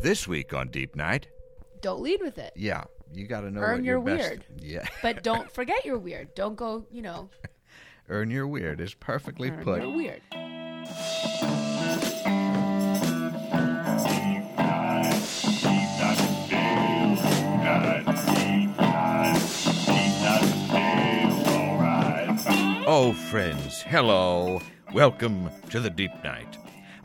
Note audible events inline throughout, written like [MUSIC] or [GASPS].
This week on Deep Night, Don't lead with it. yeah, you got to know Earn what your best. weird. Yeah, [LAUGHS] But don't [LAUGHS] forget you're weird. Don't go, you know, [LAUGHS] earn your weird is perfectly earn put. you're weird. Oh, friends, hello. Welcome to the Deep Night.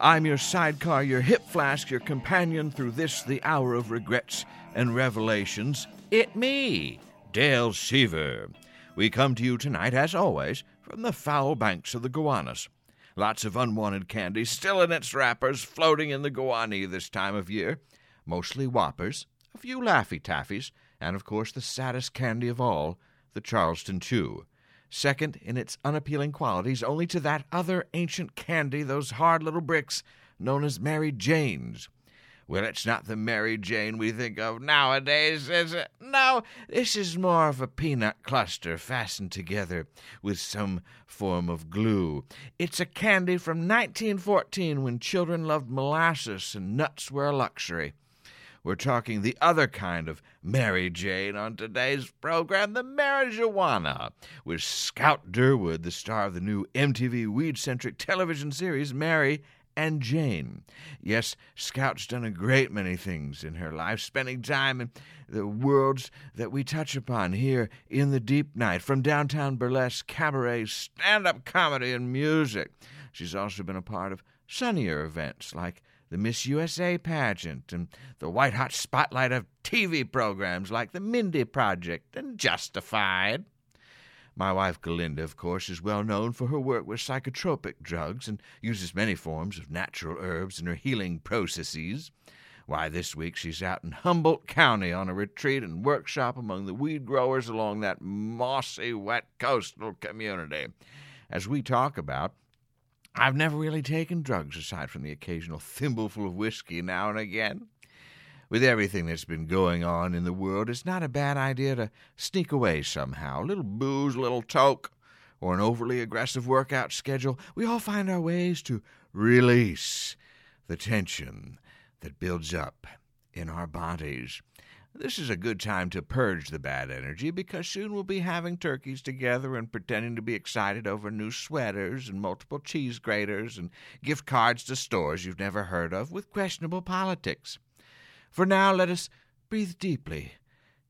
I'm your sidecar, your hip flask, your companion through this, the hour of regrets and revelations. It me, Dale Seaver. We come to you tonight, as always, from the foul banks of the Gowanus. Lots of unwanted candy still in its wrappers, floating in the Gowanee this time of year. Mostly whoppers, a few Laffy Taffies, and of course the saddest candy of all, the Charleston Chew second in its unappealing qualities only to that other ancient candy, those hard little bricks known as Mary Janes. Well, it's not the Mary Jane we think of nowadays, is it? No, this is more of a peanut cluster fastened together with some form of glue. It's a candy from 1914 when children loved molasses and nuts were a luxury. We're talking the other kind of Mary Jane on today's program, the marijuana, with Scout Durwood, the star of the new MTV weed centric television series Mary and Jane. Yes, Scout's done a great many things in her life, spending time in the worlds that we touch upon here in the deep night, from downtown burlesque, cabaret, stand up comedy, and music. She's also been a part of sunnier events like the Miss USA pageant, and the white hot spotlight of TV programs like The Mindy Project and Justified. My wife Galinda, of course, is well known for her work with psychotropic drugs and uses many forms of natural herbs in her healing processes. Why, this week she's out in Humboldt County on a retreat and workshop among the weed growers along that mossy, wet coastal community. As we talk about, I've never really taken drugs aside from the occasional thimbleful of whiskey now and again. With everything that's been going on in the world, it's not a bad idea to sneak away somehow. A little booze, a little toke, or an overly aggressive workout schedule. We all find our ways to release the tension that builds up in our bodies. This is a good time to purge the bad energy because soon we'll be having turkeys together and pretending to be excited over new sweaters and multiple cheese graters and gift cards to stores you've never heard of with questionable politics. For now, let us breathe deeply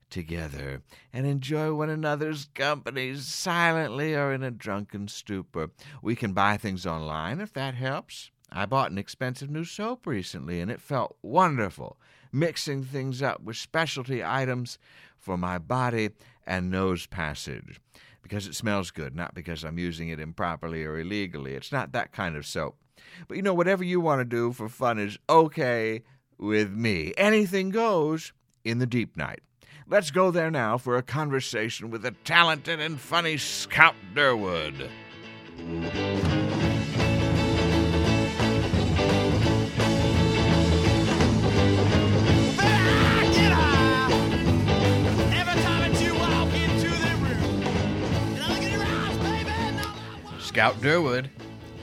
together and enjoy one another's company silently or in a drunken stupor. We can buy things online if that helps. I bought an expensive new soap recently and it felt wonderful, mixing things up with specialty items for my body and nose passage. Because it smells good, not because I'm using it improperly or illegally. It's not that kind of soap. But you know, whatever you want to do for fun is okay with me. Anything goes in the deep night. Let's go there now for a conversation with the talented and funny Scout Durwood. Scout Durwood,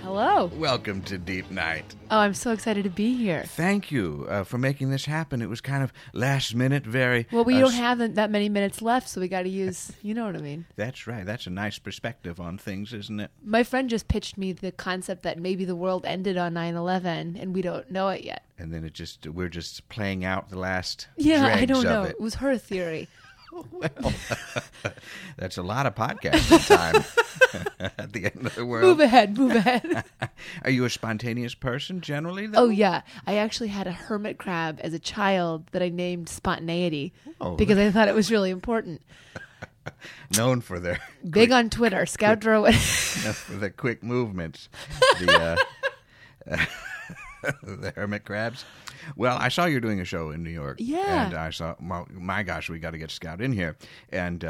Hello. welcome to Deep Night. Oh, I'm so excited to be here. Thank you uh, for making this happen. It was kind of last minute, very. Well, we uh, don't have that- many minutes left, so we got to use, [LAUGHS] you know what I mean. That's right. That's a nice perspective on things, isn't it? My friend just pitched me the concept that maybe the world ended on 9/11 and we don't know it yet. And then it just we're just playing out the last Yeah, I don't know. it. It was her theory. Well, [LAUGHS] that's a lot of podcasting time [LAUGHS] at the end of the world. Move ahead, move [LAUGHS] ahead. Are you a spontaneous person generally? Though? oh yeah, I actually had a hermit crab as a child that I named Spontaneity Oh, because I thought it was really important. known for their Big on Twitter, Scout Durwood. for the quick movements. The uh, [LAUGHS] the hermit crabs. Well, I saw you're doing a show in New York. Yeah. And I saw, well, my gosh, we got to get Scout in here, and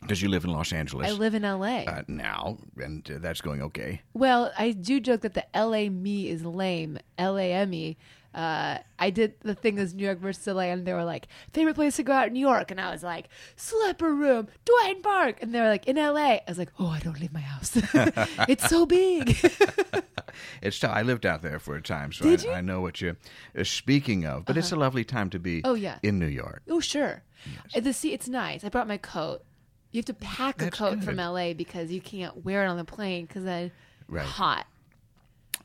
because you live in Los Angeles. I live in LA. uh, now, and uh, that's going okay. Well, I do joke that the LA me is lame. L A M E. uh, I did the thing as New York versus LA, and they were like, favorite place to go out in New York, and I was like, Slipper Room, Duane Park, and they were like, in LA. I was like, oh, I don't leave my house. [LAUGHS] it's so big. [LAUGHS] It's tough. I lived out there for a time, so I? I know what you're uh, speaking of. But it's a lovely time to be Oh, yeah. in New York. oh, sure. And The sea, it's nice. I brought my coat. You have to pack a coat good. from LA because you can't wear it on the plane because then Right. hot.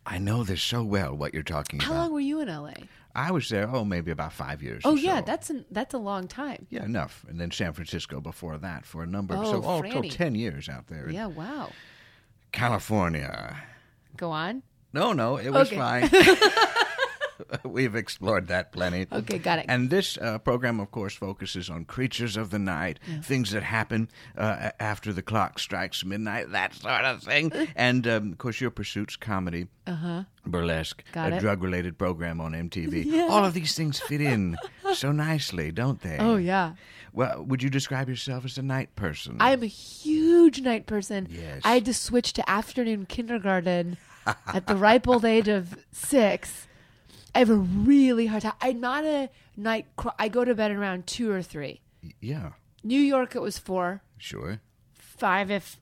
I know this so well what you're talking How about. How long were you in LA? I was there, oh, maybe about five years. Oh yeah, so. that's an, that's a long time. Yeah, enough. And then San Francisco before that for a number of Oh, so oh, all till Franny. ten years out there Yeah, wow. California. Go on. No, no, it was Okay. fine. [LAUGHS] [LAUGHS] We've explored that plenty. Okay, got it. And this uh, program, of course, focuses on creatures of the night, things that happen uh, after the clock strikes midnight, that sort of thing. [LAUGHS] and um, of course, your pursuits, comedy, burlesque, Uh-huh. Got a it. drug-related program on MTV. [LAUGHS] All of these things fit in so nicely, don't they? Oh yeah. Well, would you describe yourself as a night person? I am a huge night person. Yes. I had to switch to afternoon kindergarten at the ripe old age of six. I have a really hard time. I'm not a night. Cr- I go to bed around two or three. yeah, New York, it was four, sure. five if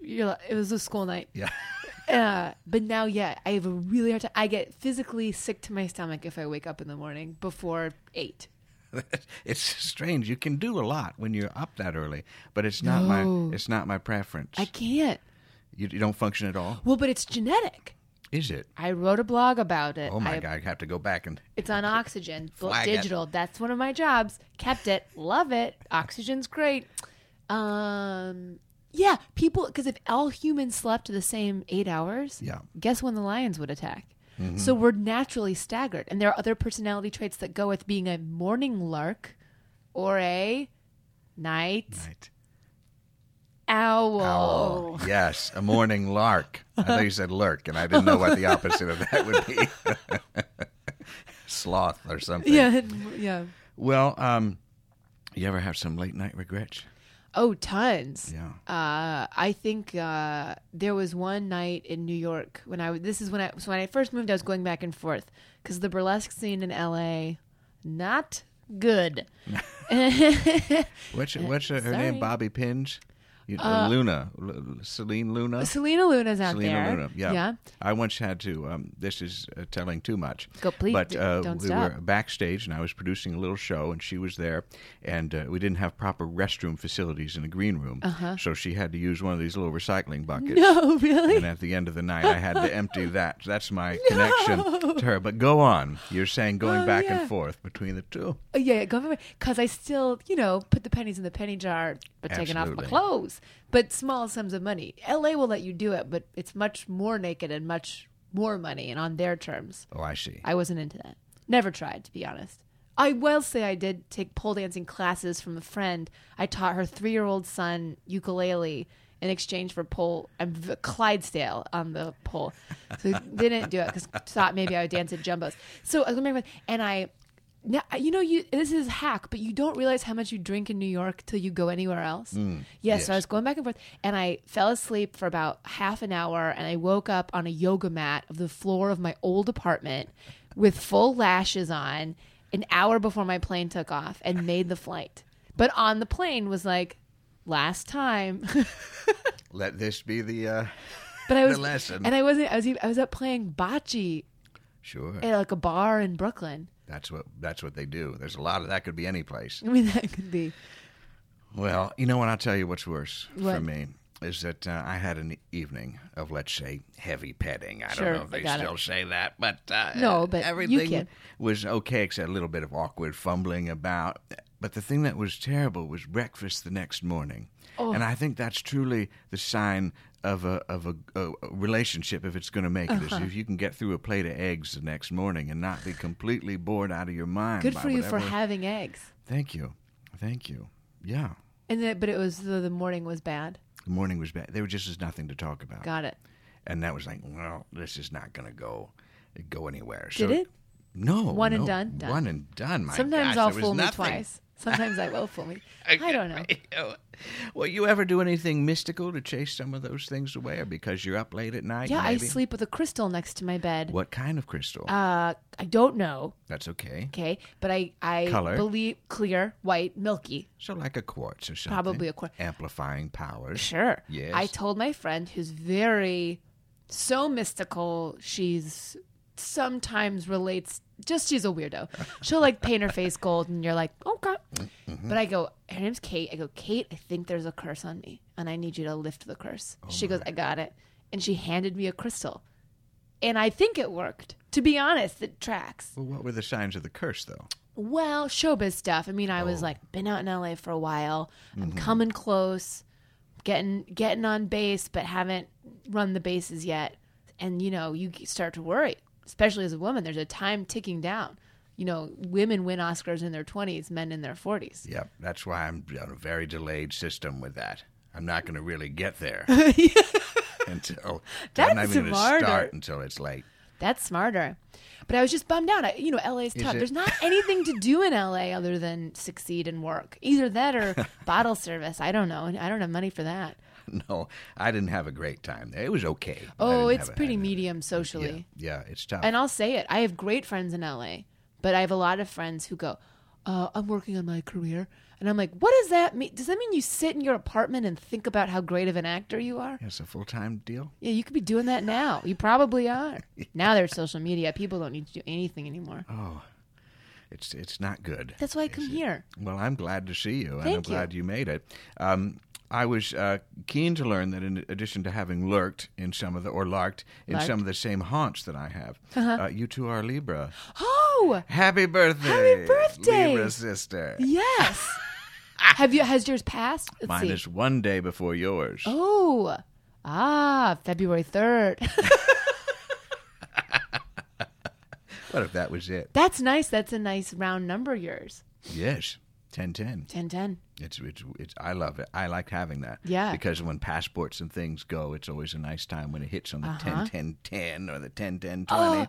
you're. It was a school night. Yeah. [LAUGHS] Uh, but now, yeah, I have a really hard time. I get physically sick to my stomach if I wake up in the morning before eight. [LAUGHS] it's strange. You can do a lot when you're up that early, but it's not No. my it's not my preference. I can't. you, you don't function at all, Well, but it's genetic. Is it? I wrote a blog about it. Oh my I- god! I have to go back and It's on Oxygen, [LAUGHS] Flag it. digital. That's one of my jobs. Kept it. Love it. Oxygen's great. Um, yeah, people. Because if all humans slept the same eight hours, Yeah. guess when the lions would attack. So we're naturally staggered, and there are other personality traits that go with being a morning lark or a night night. Owl. Owl. Yes, a morning lark. I thought you said lurk, and I didn't know what the [LAUGHS] opposite of that would be. [LAUGHS] Sloth or something. Yeah, yeah. Well, um, you ever have some late night regrets? Oh, tons. Yeah. Uh, I think uh, there was one night in New York when I was. This is when I. So when I first moved, I was going back and forth because the burlesque scene in L.A. not good. [LAUGHS] What's what's her, her name? Bobby Pins. You, uh, Luna, L- Celine Luna. Selena Luna's out Selena there. Luna, yeah. yeah. I once had to. Um, this is uh, telling too much. Go, please, But uh, don't we stop. were backstage, and I was producing a little show, and she was there, and uh, we didn't have proper restroom facilities in the green room, uh-huh. so she had to use one of these little recycling buckets. No, really. And at the end of the night, I had to empty [LAUGHS] that. That's my connection to her. But go on. You're saying going Oh, back yeah. and forth between the two. Uh, yeah, go because I still, you know, put the pennies in the penny jar, but taking off my Absolutely. But small sums of money. L.A. will let you do it, but it's much more naked and much more money, and on their terms. Oh, I see. I wasn't into that. Never tried, to be honest. I will say I did take pole dancing classes from a friend. I taught her three year old son ukulele in exchange for pole. Um, v- Clydesdale on the pole. So didn't do it because [LAUGHS] thought maybe I would dance at Jumbo's. So I was going back and I. Now, you know, you this is hack, but you don't realize how much you drink in New York till you go anywhere else. yes, yes. so I was going back and forth, and I fell asleep for about half an hour, and I woke up on a yoga mat of the floor of my old apartment with full lashes on, an hour before my plane took off, and made the flight. But on the plane was like, last time. [LAUGHS] Let this be the. Uh, But I was, lesson. and I wasn't. I was. I was up playing bocce sure. at like a bar in Brooklyn. That's what that's what they do. There's a lot of that. Could be any place. [LAUGHS] I mean, that could be. Well, you know what? I'll tell you what's worse for me is that uh, I had an evening of let's say heavy petting. I Sure, don't know if they still it. say that, but uh, No, but everything was okay except a little bit of awkward fumbling about. But the thing that was terrible was breakfast the next morning, Oh. and I think that's truly the sign of a of a, a relationship if it's going to make it. Uh-huh. Is if you can get through a plate of eggs the next morning and not be completely bored out of your mind. Good for you for having eggs. Thank you, thank you. Yeah. And but it was the, the morning was bad. The morning was bad. There was just as nothing to talk about. Got it. And that was like, well, this is not going to go go anywhere. Did so, it? No. One and done? Done. One and done. My Sometimes gosh, I'll fool me nothing. twice. Sometimes I will fool me. [LAUGHS] I don't know. Well, you ever do anything mystical to chase some of those things away, or because you're up late at night? Yeah, I sleep with a crystal next to my bed. What kind of crystal? Uh, I don't know. That's okay. Okay, but I I Color? believe clear, white, milky. So, like a quartz or something. Probably a quartz. Amplifying powers. Sure. Yes. I told my friend who's very so mystical. She's sometimes relates just she's a weirdo. She'll like paint her face gold and you're like, okay. Mm-hmm. But I go, her name's Kate. I go, Kate, I think there's a curse on me and I need you to lift the curse. Oh she goes, I got it. And she handed me a crystal. And I think it worked. To be honest, it tracks. Well, what were the signs of the curse, though? Well, showbiz stuff. I mean, I Oh. was like, been out in LA for a while. I'm Mm-hmm. coming close, getting getting on base, but haven't run the bases yet. And you know, you start to worry, especially as a woman. There's a time ticking down. You know, women win Oscars in their 20s, men in their 40s. Yep, that's why I'm on a very delayed system with that. I'm not going to really get there [LAUGHS] until That's I'm not even going to start until it's late. That's smarter. But I was just bummed out. I, you know, LA's tough. There's not anything to do in LA other than succeed and work. Either that or [LAUGHS] bottle service. I don't know. I don't have money for that. [LAUGHS] No, I didn't have a great time there. It was okay. Oh, it's pretty medium socially. Yeah, yeah, it's tough. And I'll say it. I have great friends in LA, but I have a lot of friends who go, uh, I'm working on my career. And I'm like, what does that mean? Does that mean you sit in your apartment and think about how great of an actor you are? it's a full time deal. Yeah, you could be doing that now. You probably are. [LAUGHS] Now there's social media. People don't need to do anything anymore. Oh, it's it's not good. That's why I come here. Well, I'm glad to see you, and I'm you. glad you made it. Um, I was uh, keen to learn that in addition to having lurked in some of the or larked in Larked. some of the same haunts that I have, Uh-huh. uh, you two are Libra. Oh, Happy birthday! Happy birthday! Libra sister. yes. [LAUGHS] have you? Has yours passed? Let's Mine see. is one day before yours. Oh, ah, February third. [LAUGHS] What if that was it? That's nice. That's a nice round number. Yours. Yes, ten ten. Ten ten. It's, it's it's I love it. I like having that. Yeah. Because when passports and things go, it's always a nice time when it hits on the Uh-huh. 10 10 10 or the 10 10 20.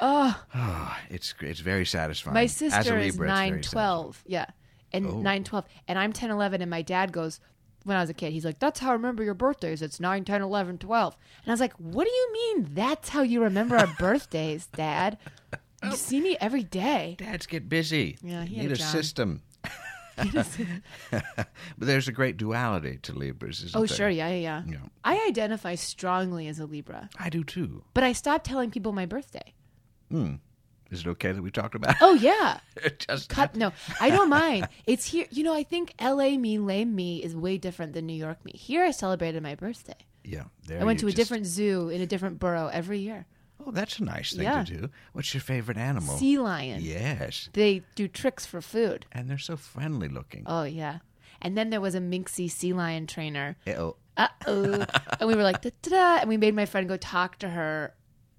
Oh, [SIGHS] it's gr- it's very satisfying. My sister is Libra, it's nine twelve. Yeah, and Oh. nine twelve, and I'm ten eleven. And my dad goes when I was a kid. He's like, "That's how I remember your birthdays. It's 9, 10, 11, 12. And I was like, "What do you mean? That's how you remember our birthdays, Dad? You oh. see me every day." Dads get busy. Yeah, he need a a system. [LAUGHS] [LAUGHS] but there's a great duality to Libras, Oh, there? sure, yeah, yeah, yeah. Yeah. I identify strongly as a Libra, I do too. but I stopped telling people my birthday. Hmm. Is it okay that we talked about Oh yeah, [LAUGHS] it? Just cut. No, I don't mind. It's here. You know, I think L.A. me, lame me, is way different than New York me. Here, I celebrated my birthday. yeah. There I went to a just- different zoo in a different borough every year. Oh, that's a nice thing Yeah. to do. What's your favorite animal? Sea lion. Yes, They do tricks for food. and they're so friendly looking. Oh yeah. And then there was a minxie sea lion trainer. Oh, Uh oh. and we were like da da da, and we made my friend go talk to her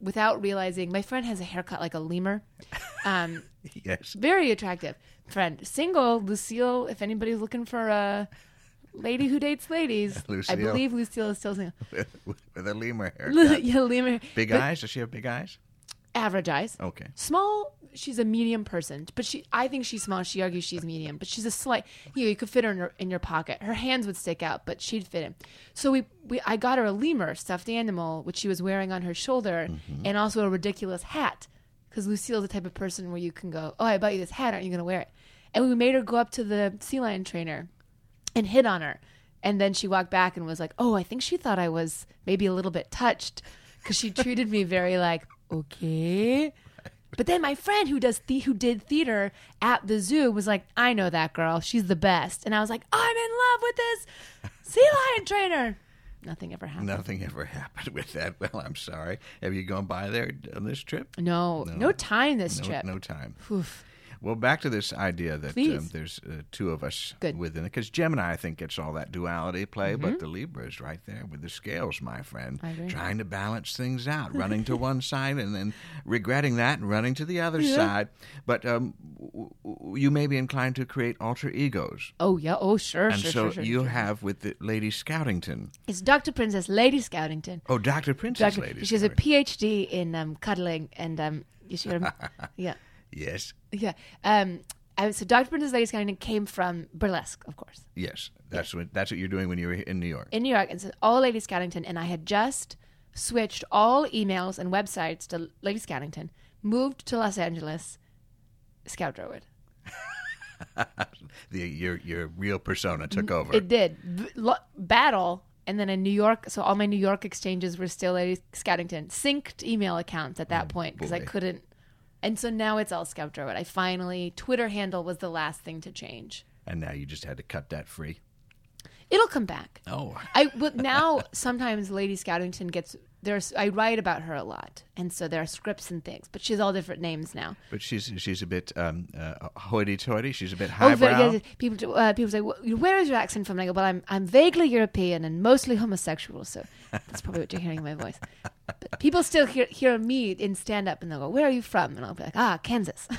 without realizing my friend has a haircut like a lemur. [LAUGHS] Um, yes. very attractive friend, single. Lucille. If anybody's looking for a lady who dates ladies, [LAUGHS] Lucille. I believe Lucille is still single. [LAUGHS] with, with a lemur haircut. yeah, lemur. Big but eyes? Does she have big eyes? Average eyes. Okay. small she's a medium person but she i think she's small. She argues she's medium but she's a slight you know you could fit her in your, in your pocket. Her hands would stick out but she'd fit in. So we, we i got her a lemur stuffed animal which she was wearing on her shoulder mm-hmm. and also a ridiculous hat because lucille's the type of person where you can go oh i bought you this hat. Aren't you going to wear it? And we made her go up to the sea lion trainer and hit on her. And then she walked back and was like, "Oh, I think she thought I was maybe a little bit touched because she treated me very like okay." But then my friend who does the- who did theater at the zoo was like, "I know that girl. She's the best." And I was like, "I'm in love with this sea lion trainer." Nothing ever happened. Nothing ever happened with that. [LAUGHS] Well, I'm sorry. Have you gone by there on this trip? No, no, time this No, trip. no time. Oof. Well, back to this idea that um, there's uh, two of us Good. within it. Because Gemini, I think, gets all that duality play, Mm-hmm. but the Libra is right there with the scales, my friend, trying to balance things out, [LAUGHS] running to one side and then regretting that and running to the other side. But um, w- w- you may be inclined to create alter egos. Oh yeah. Oh sure. And sure. so sure, sure, you have with the Lady Scoutington. It's Dr. Princess Lady Scoutington. Oh, Dr. Princess Dr. Lady She has a PhD in um, cuddling and um, you should, [LAUGHS] yeah. Yes. Yeah. Um, I, so Dr. Princess Lady Scoutington came from burlesque, of course, Yes, that's what that's what you're doing when you were in New York. in New York, and so all Lady Scoutington, and I had just switched all emails and websites to Lady Scoutington, moved to Los Angeles, Scout Durwood. [LAUGHS] The your your real persona took over. It did B- lo- battle, and then in New York, so all my New York exchanges were still Lady Scoutington, synced email accounts at that point because I couldn't. And so now it's all Scout Durwood. I finally Twitter handle was the last thing to change. and now you just had to cut that free. It'll come back. Oh, I but now sometimes Lady Scoutington gets there's I write about her a lot, and so there are scripts and things, but she's all different names now. but she's she's a bit um, uh, hoity-toity. She's a bit Oh, highbrow. people uh, people say, well, "Where is your accent from?" And I go, "Well, I'm I'm vaguely European and mostly homosexual, so that's probably what you're hearing in my voice." But people still hear hear me in stand up, and they'll go, "Where are you from?" And I'll be like, "Ah, Kansas." [LAUGHS]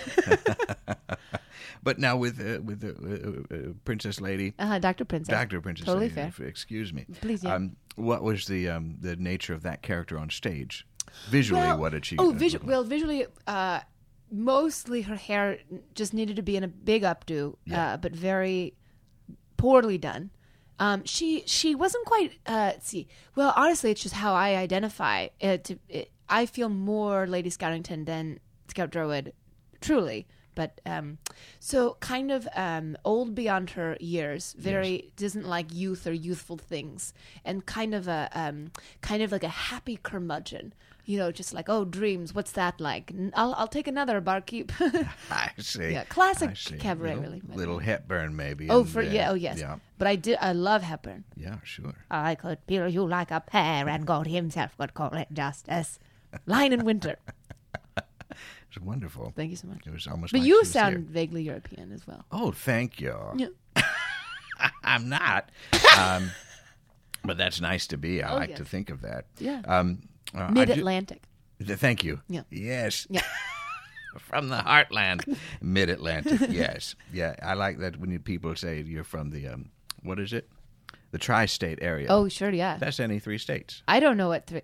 But now with uh, with the uh, uh, Princess Lady, uh, Doctor Princess. Doctor Princess Totally Lady, fair. excuse me. Please, yeah. Um, what was the um, the nature of that character on stage? Visually, Well, what did she? Oh, uh, visu- well, visually, uh, mostly her hair just needed to be in a big updo, Yeah. uh, but very poorly done. Um, she she wasn't quite. Uh, see, well, honestly, it's just how I identify. It, to, it, I feel more Lady Scoutington than Scout Durwood, truly. But um, so kind of um, old beyond her years, very doesn't like youth or youthful things, and kind of a um, kind of like a happy curmudgeon. You know, just like oh, dreams. What's that like? I'll I'll take another barkeep. [LAUGHS] [LAUGHS] I see. Yeah, classic I see. cabaret, little, really. Little Hepburn, maybe. oh, for yeah, oh yes. Yeah, But I did. I love Hepburn. yeah, sure. I could peel you like a pear, and God Himself would call it justice. Lion in Winter. [LAUGHS] It's wonderful. Thank you so much. It was almost. But like you sound there. vaguely European as well. Oh, thank you. Yeah. I'm not. Um, but that's nice to be. I Oh, like yes. to think of that. Yeah. Um, uh, Mid Atlantic. th- Thank you. Yeah. Yes. Yeah. [LAUGHS] from the heartland, mid Atlantic. [LAUGHS] yes. Yeah. I like that when you, people say you're from the um, what is it? The tri-state area. Oh, sure, yeah. That's any three states. I don't know what three.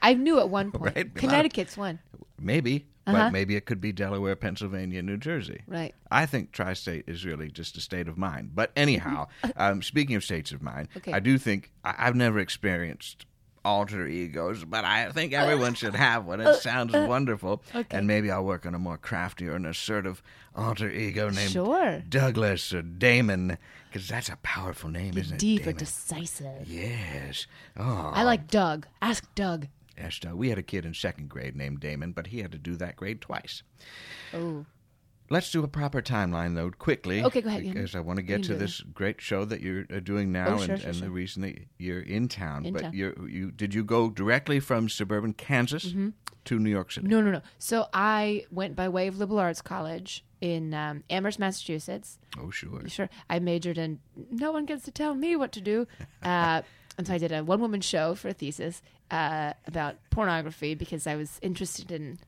I knew at one [LAUGHS] point. Right, a lot of- Connecticut's one. Maybe, Uh-huh. but maybe it could be Delaware, Pennsylvania, New Jersey. Right. I think tri-state is really just a state of mind. But anyhow, um, speaking of states of mind, Okay. I do think I, I've never experienced alter egos, but I think everyone should have one. It sounds wonderful. Uh, okay. And maybe I'll work on a more crafty or an assertive alter ego named Sure. Douglas or Damon, because that's a powerful name, isn't it? Deep or Damon. decisive. Yes. Oh, I like Doug. Ask Doug. yes, Doug. We had a kid in second grade named Damon, but he had to do that grade twice. Oh. Let's do a proper timeline, though, quickly. Okay, go ahead, yeah. Because I want to get to this great show that you're uh, doing now, Oh, sure, and, sure, and the reason that you're in town. In but town. you're, you did you go directly from suburban Kansas to New York City? Mm-hmm. No, no, no. So I went by way of liberal arts college in um, Amherst, Massachusetts. Oh, sure. Sure. I majored in no one gets to tell me what to do. [LAUGHS] Uh, and so I did a one woman show for a thesis uh, about pornography because I was interested in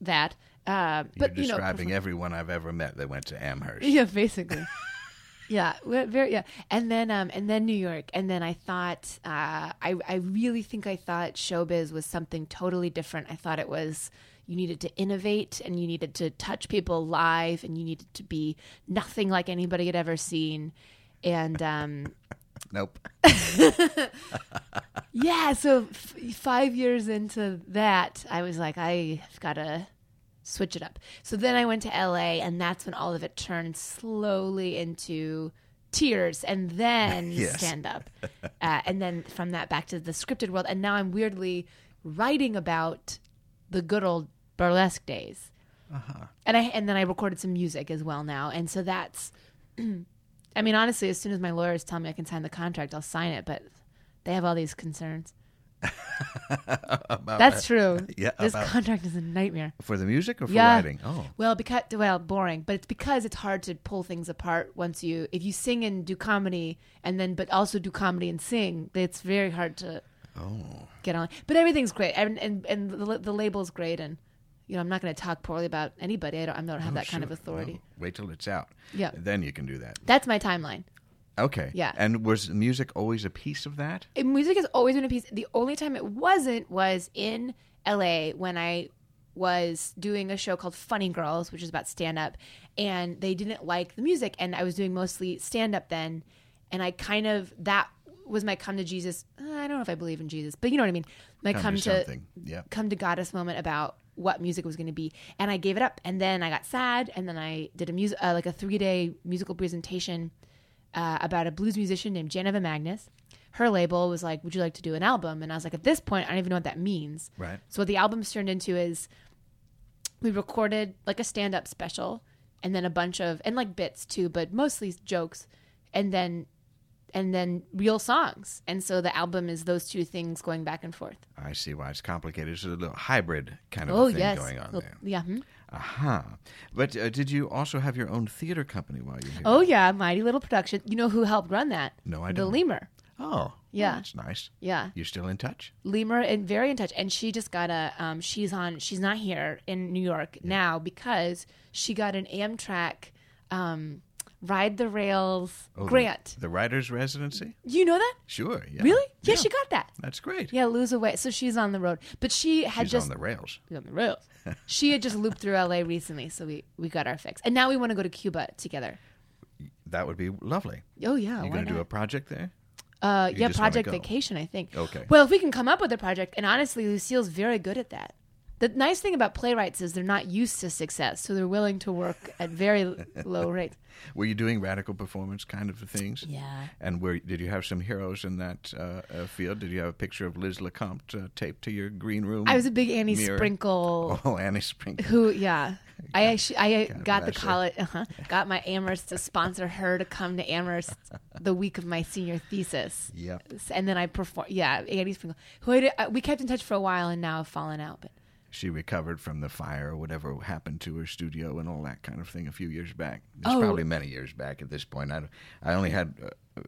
that. Uh, You're but you know, describing everyone I've ever met that went to Amherst. yeah, basically. [LAUGHS] yeah, very yeah. And then um and then New York, and then I thought uh, I I really think I thought showbiz was something totally different. I thought it was you needed to innovate and you needed to touch people live and you needed to be nothing like anybody had ever seen. And um, [LAUGHS] Nope. [LAUGHS] yeah, so f- five years into that, I was like, I've got to switch it up. So then I went to LA, and that's when all of it turned slowly into tears and then [LAUGHS] Yes. stand up. [LAUGHS] Uh, and then from that back to the scripted world. And now I'm weirdly writing about the good old burlesque days. And I and then I recorded some music as well now. And so that's [CLEARS THROAT] I mean, honestly, as soon as my lawyers tell me I can sign the contract, I'll sign it, but they have all these concerns. [LAUGHS] That's true. [LAUGHS] yeah, this about- contract is a nightmare. For the music or for Yeah. writing? Oh, Well, because well, boring, but it's because it's hard to pull things apart once you if you sing and do comedy and then but also do comedy and sing. It's very hard to oh. get on. But everything's great, and and, and the, the label's great, and you know I'm not going to talk poorly about anybody. I don't I don't have oh, that kind of authority. Wait till it's out. Yeah. Then you can do that. That's my timeline. Okay. Yeah. And was music always a piece of that? Uh, music has always been a piece. The only time it wasn't was in L.A. when I was doing a show called Funny Girls, which is about stand up, and they didn't like the music. And I was doing mostly stand up then. And I kind of, that was my come to Jesus. uh, I don't know if I believe in Jesus, but you know what I mean. My Come come, to to. Yep. come to goddess moment about what music was going to be. And I gave it up. And then I got sad. And then I did a music, uh, like a three day musical presentation uh, about a blues musician named Janeva Magnus. Her label was like, "Would you like to do an album?" And I was like, "At this point, I don't even know what that means." Right. So what the album's turned into is we recorded like a stand up special and then a bunch of and like bits too, but mostly jokes, and then and then real songs. And so the album is those two things going back and forth. I see why it's complicated. It's a little hybrid kind of Oh thing yes, going on there. yeah. hmm. Aha. But uh, did you also have your own theater company while you were here? Oh yeah, Mighty Little Production. You know who helped run that? No, I don't. The Lemur. Oh, Yeah. That's nice. Yeah. You're still in touch? Lemur and very in touch. And she just got a um, she's on she's not here in New York now because she got an Amtrak um, ride the rails Oh, grant. The, writer's residency? You know that? Sure. Yeah. Really? Yeah, she got that. That's great. Yeah, lose away. So she's on the road. But she had She's just on the rails. She's on the rails. She had just looped through LA recently, so we, we got our fix. And now we want to go to Cuba together. That would be lovely. Oh yeah, you why going to do a project there? Uh, you yeah, just wanna Project go? Vacation, I think. Okay. Well, if we can come up with a project, and honestly, Lucille's very good at that. The nice thing about playwrights is they're not used to success, so they're willing to work at very low [LAUGHS] rates. Were you doing radical performance kind of things? Yeah. And were did you have some heroes in that uh, uh, field? Did you have a picture of Liz LeCompte uh, taped to your green room? I was a big Annie mirror? Sprinkle. [LAUGHS] Oh, Annie Sprinkle. Who? Yeah, I actually I God got the college, uh-huh, [LAUGHS] got my Amherst to sponsor her to come to Amherst the week of my senior thesis. Yep. and then I perform. Yeah, Annie Sprinkle, who I did, uh, we kept in touch for a while, and now have fallen out. But She recovered from the fire or whatever happened to her studio and all that kind of thing a few years back. It's Oh. probably many years back at this point. I, I only had uh, uh,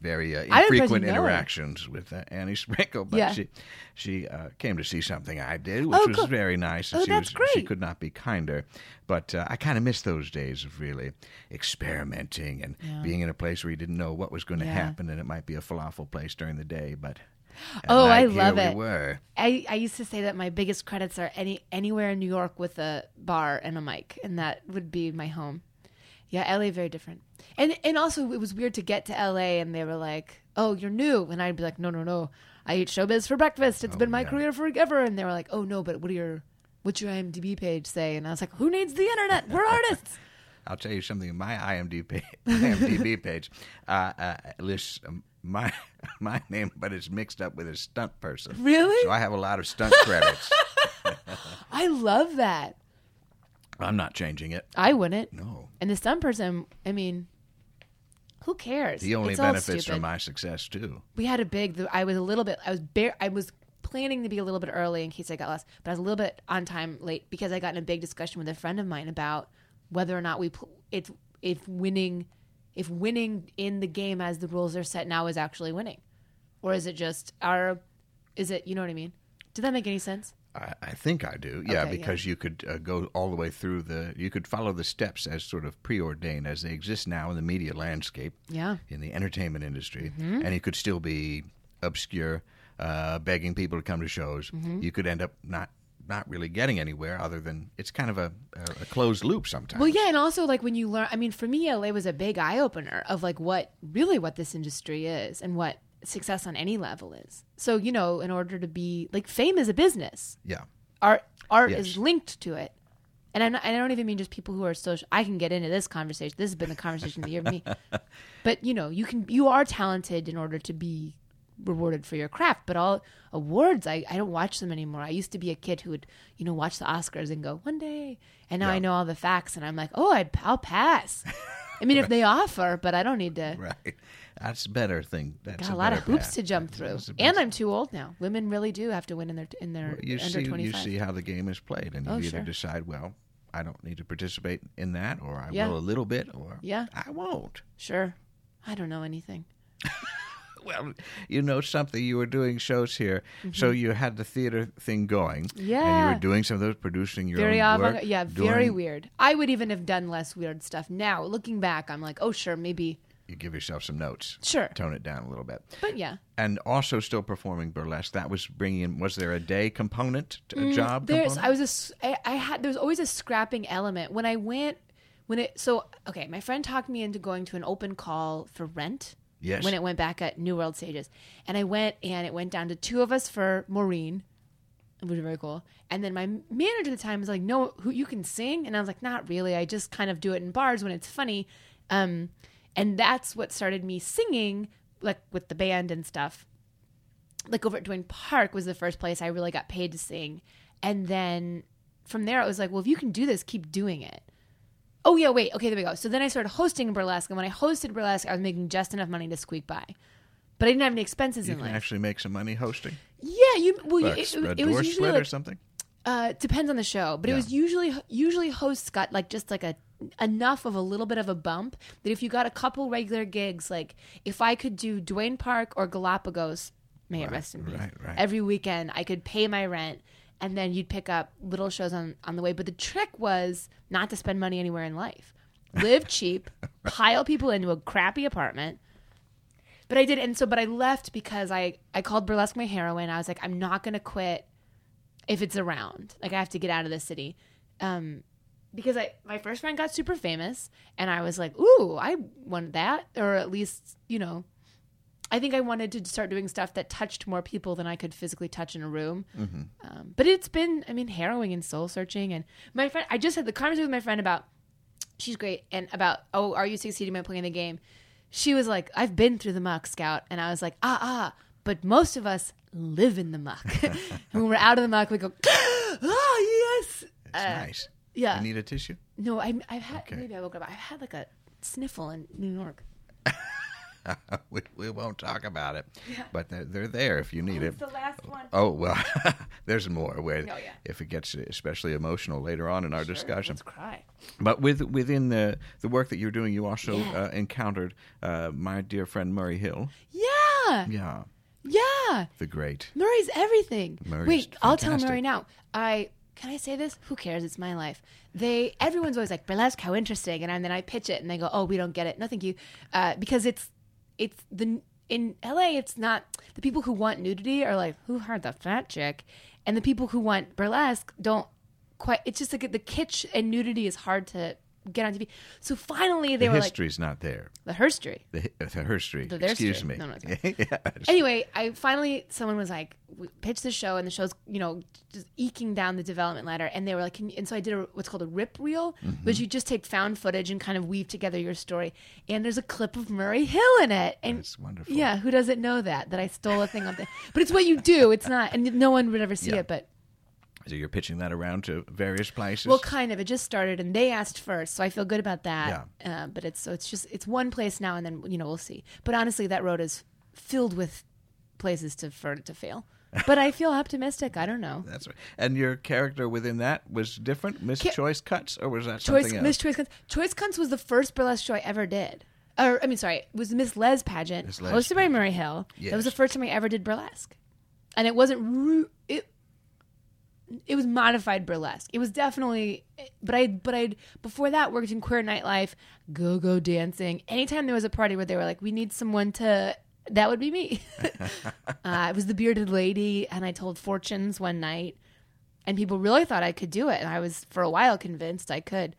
very uh, infrequent interactions with uh, Annie Sprinkle, but Yeah. she she uh, came to see something I did, which Oh, was cool. very nice. and Oh, she that's was, She could not be kinder, but uh, I kind of miss those days of really experimenting and Yeah. being in a place where you didn't know what was going to Yeah. happen, and it might be a falafel place during the day, but. Oh, I night, here love we it. were. I, I used to say that my biggest credits are any anywhere in New York with a bar and a mic, and that would be my home. Yeah, LA very different. And and also it was weird to get to LA and they were like, "Oh, you're new," and I'd be like, "No, no, no, I eat showbiz for breakfast. It's Oh, been my yeah. career forever." And they were like, "Oh no, but what do your what's your IMDb page say?" And I was like, "Who needs the internet? We're [LAUGHS] artists." I'll tell you something. My IMDb page, IMDb page uh, uh, lists um, my [LAUGHS] my name, but it's mixed up with a stunt person. Really? So I have a lot of stunt credits. [LAUGHS] I love that. I'm not changing it. I wouldn't. No. And the stunt person, I mean, who cares? He only It's benefits from my success too. we had a big i was a little bit i was bare i was planning to be a little bit early in case i got lost but i was a little bit on time late because i got in a big discussion with a friend of mine about whether or not we pl- it's if winning if winning in the game as the rules are set now is actually winning or is it just our is it you know what i mean did that make any sense I, I think I do. Yeah, Okay, because you could uh, go all the way through the. You could follow the steps as sort of preordained as they exist now in the media landscape. Yeah. In the entertainment industry, Mm-hmm. and you could still be obscure, uh, begging people to come to shows. Mm-hmm. You could end up not not really getting anywhere other than it's kind of a, a, closed loop sometimes. Well, yeah, and also like when you learn, I mean, for me, LA was a big eye opener of like what really what this industry is and what success on any level is. So you know, in order to be like fame is a business, Yeah. art art Yes. is linked to it, and I'm not, I don't even mean just people who are social. I can get into this conversation. This has been the conversation of the year for me, [LAUGHS] but you know, you can you are talented in order to be rewarded for your craft but all awards I, I don't watch them anymore i used to be a kid who would you know watch the oscars and go one day and now i know all the facts and i'm like oh I'd, i'll pass i mean if [LAUGHS] they offer but i don't need to Right. That's a better thing. That's got a lot of hoops path. to jump through and i'm too old now women really do have to win in their in their you under see 25 you see how the game is played, and oh, you Oh, either sure. decide, well, I don't need to participate in that, or I Yeah. will a little bit, or Yeah. I won't. sure i don't know anything [LAUGHS] Well, you know something. You were doing shows here, so you had the theater thing going. Yeah, and you Mm-hmm. Were doing some of those, producing your very own work. yeah very weird i would even have done less weird stuff now looking back i'm like oh sure maybe you give yourself some notes. Sure. Tone it down a little bit. But yeah. And also still performing burlesque. That was bringing in. Was there a day component, to a job Mm, There's, component? I was a, I, I had, there was always a scrapping element when I went, when it, so, okay, my friend talked me into going to an open call for rent. Yes. When it went back at New World Stages. And I went and it went down to two of us for Maureen, which was very cool. And then my manager at the time was like, no, who you can sing? And I was like, not really. I just kind of do it in bars when it's funny. Um, and that's what started me singing, like with the band and stuff like over at Duane Park was the first place I really got paid to sing. And then from there, it was like, well, if you can do this, keep doing it. Oh, yeah, wait. Okay, there we go. So then I started hosting burlesque. And when I hosted burlesque, I was making just enough money to squeak by. But I didn't have any expenses you in can life. actually make some money hosting. yeah, you. Well, Like it, it, door was usually split or like, something. uh, depends on the show, but it Yeah. was usually usually hosts got like just like a enough of a little bit of a bump that if you got a couple regular gigs, like if I could do Duane Park or Galapagos, may it rest in peace, right, right. every weekend, I could pay my rent, and then you'd pick up little shows on on the way. But the trick was not to spend money anywhere in life, live [LAUGHS] cheap, pile people into a crappy apartment. But I did, and so, but I left because I I called burlesque my heroin. I was like, I'm not gonna quit if it's around. Like I have to get out of the city. Um because I my first friend got super famous and I was like, "Ooh, I want that." Or at least, you know, I think I wanted to start doing stuff that touched more people than I could physically touch in a room. Um, but it's been, I mean, harrowing and soul searching. And my friend, I just had the conversation with my friend about, she's great, and about, oh, are you succeeding by playing the game? She was like, I've been through the muck, Scout. And I was like, ah, ah, but most of us live in the muck. [LAUGHS] and when we're out of the muck, we go, [GASPS] ah, yes. It's Uh, nice. yeah. You need a tissue? No, I, I've had, Okay. maybe I woke up, I've had like a sniffle in New York. [LAUGHS] [LAUGHS] we, we won't talk about it. But they're, they're there if you need it. The last one. Oh well, [LAUGHS] there's more. Where Oh, yeah. if it gets especially emotional later on in our discussion. Let's cry. But with within the the work that you're doing, you also Yeah. uh, encountered uh, my dear friend Murray Hill. Yeah. Yeah, Yeah. the great. Murray's everything. Murray's Wait, I'll tell fantastic. Murray now. I can I say this? Who cares? It's my life. They everyone's always like burlesque, how interesting, and then I pitch it, and they go, "Oh, we don't get it. No, thank you," uh, because it's it's the in LA. It's not the people who want nudity are like, "Who hired the fat chick," and the people who want burlesque don't quite. It's just like the kitsch and nudity is hard to get on TV. So finally, they The were like history's not there. the history. The, the history. The Excuse story. me. No, no, it's [LAUGHS] Yes. anyway, I finally someone was like, pitch the show, and the show's you know just eking down the development ladder, and they were like, Can you, and so I did a, what's called a rip reel, Mm-hmm. which you just take found footage and kind of weave together your story, and there's a clip of Murray Hill in it, and That's wonderful. yeah, who doesn't know that that I stole a thing of the, but it's what you do, it's not, and no one would ever see Yeah. it, but So you're pitching that around to various places. well, kind of. It just started, and they asked first, so I feel good about that. Uh, but it's so it's just it's one place now, and then you know we'll see. But honestly, that road is filled with places to for it to fail. But I feel optimistic. I don't know. [LAUGHS] That's right. And your character within that was different, Miss Ca- Choice Cuts, or was that Choice something Miss? Choice Cunts. Choice Cunts was the first burlesque show I ever did. Or I mean, sorry, it was Miss Lez pageant Miss Lez hosted by Murray Hill. That was the first time I ever did burlesque, and it wasn't ru- it. It was modified burlesque. It was definitely, but I but I before that worked in queer nightlife, go go dancing. Anytime there was a party where they were like, we need someone to. That would be me. [LAUGHS] [LAUGHS] uh, I was the bearded lady, and I told fortunes one night, and people really thought I could do it, and I was for a while convinced I could.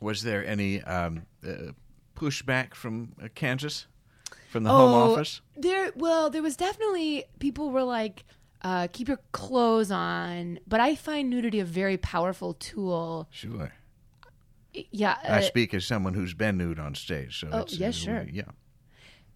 Was there any um, uh, pushback from uh, Kansas, from the home office? Oh, There, well, there was definitely people were like, uh, "Keep your clothes on," but I find nudity a very powerful tool. Sure. Yeah, I uh, speak as someone who's been nude on stage, so Oh, it's, yeah, uh, sure. yeah.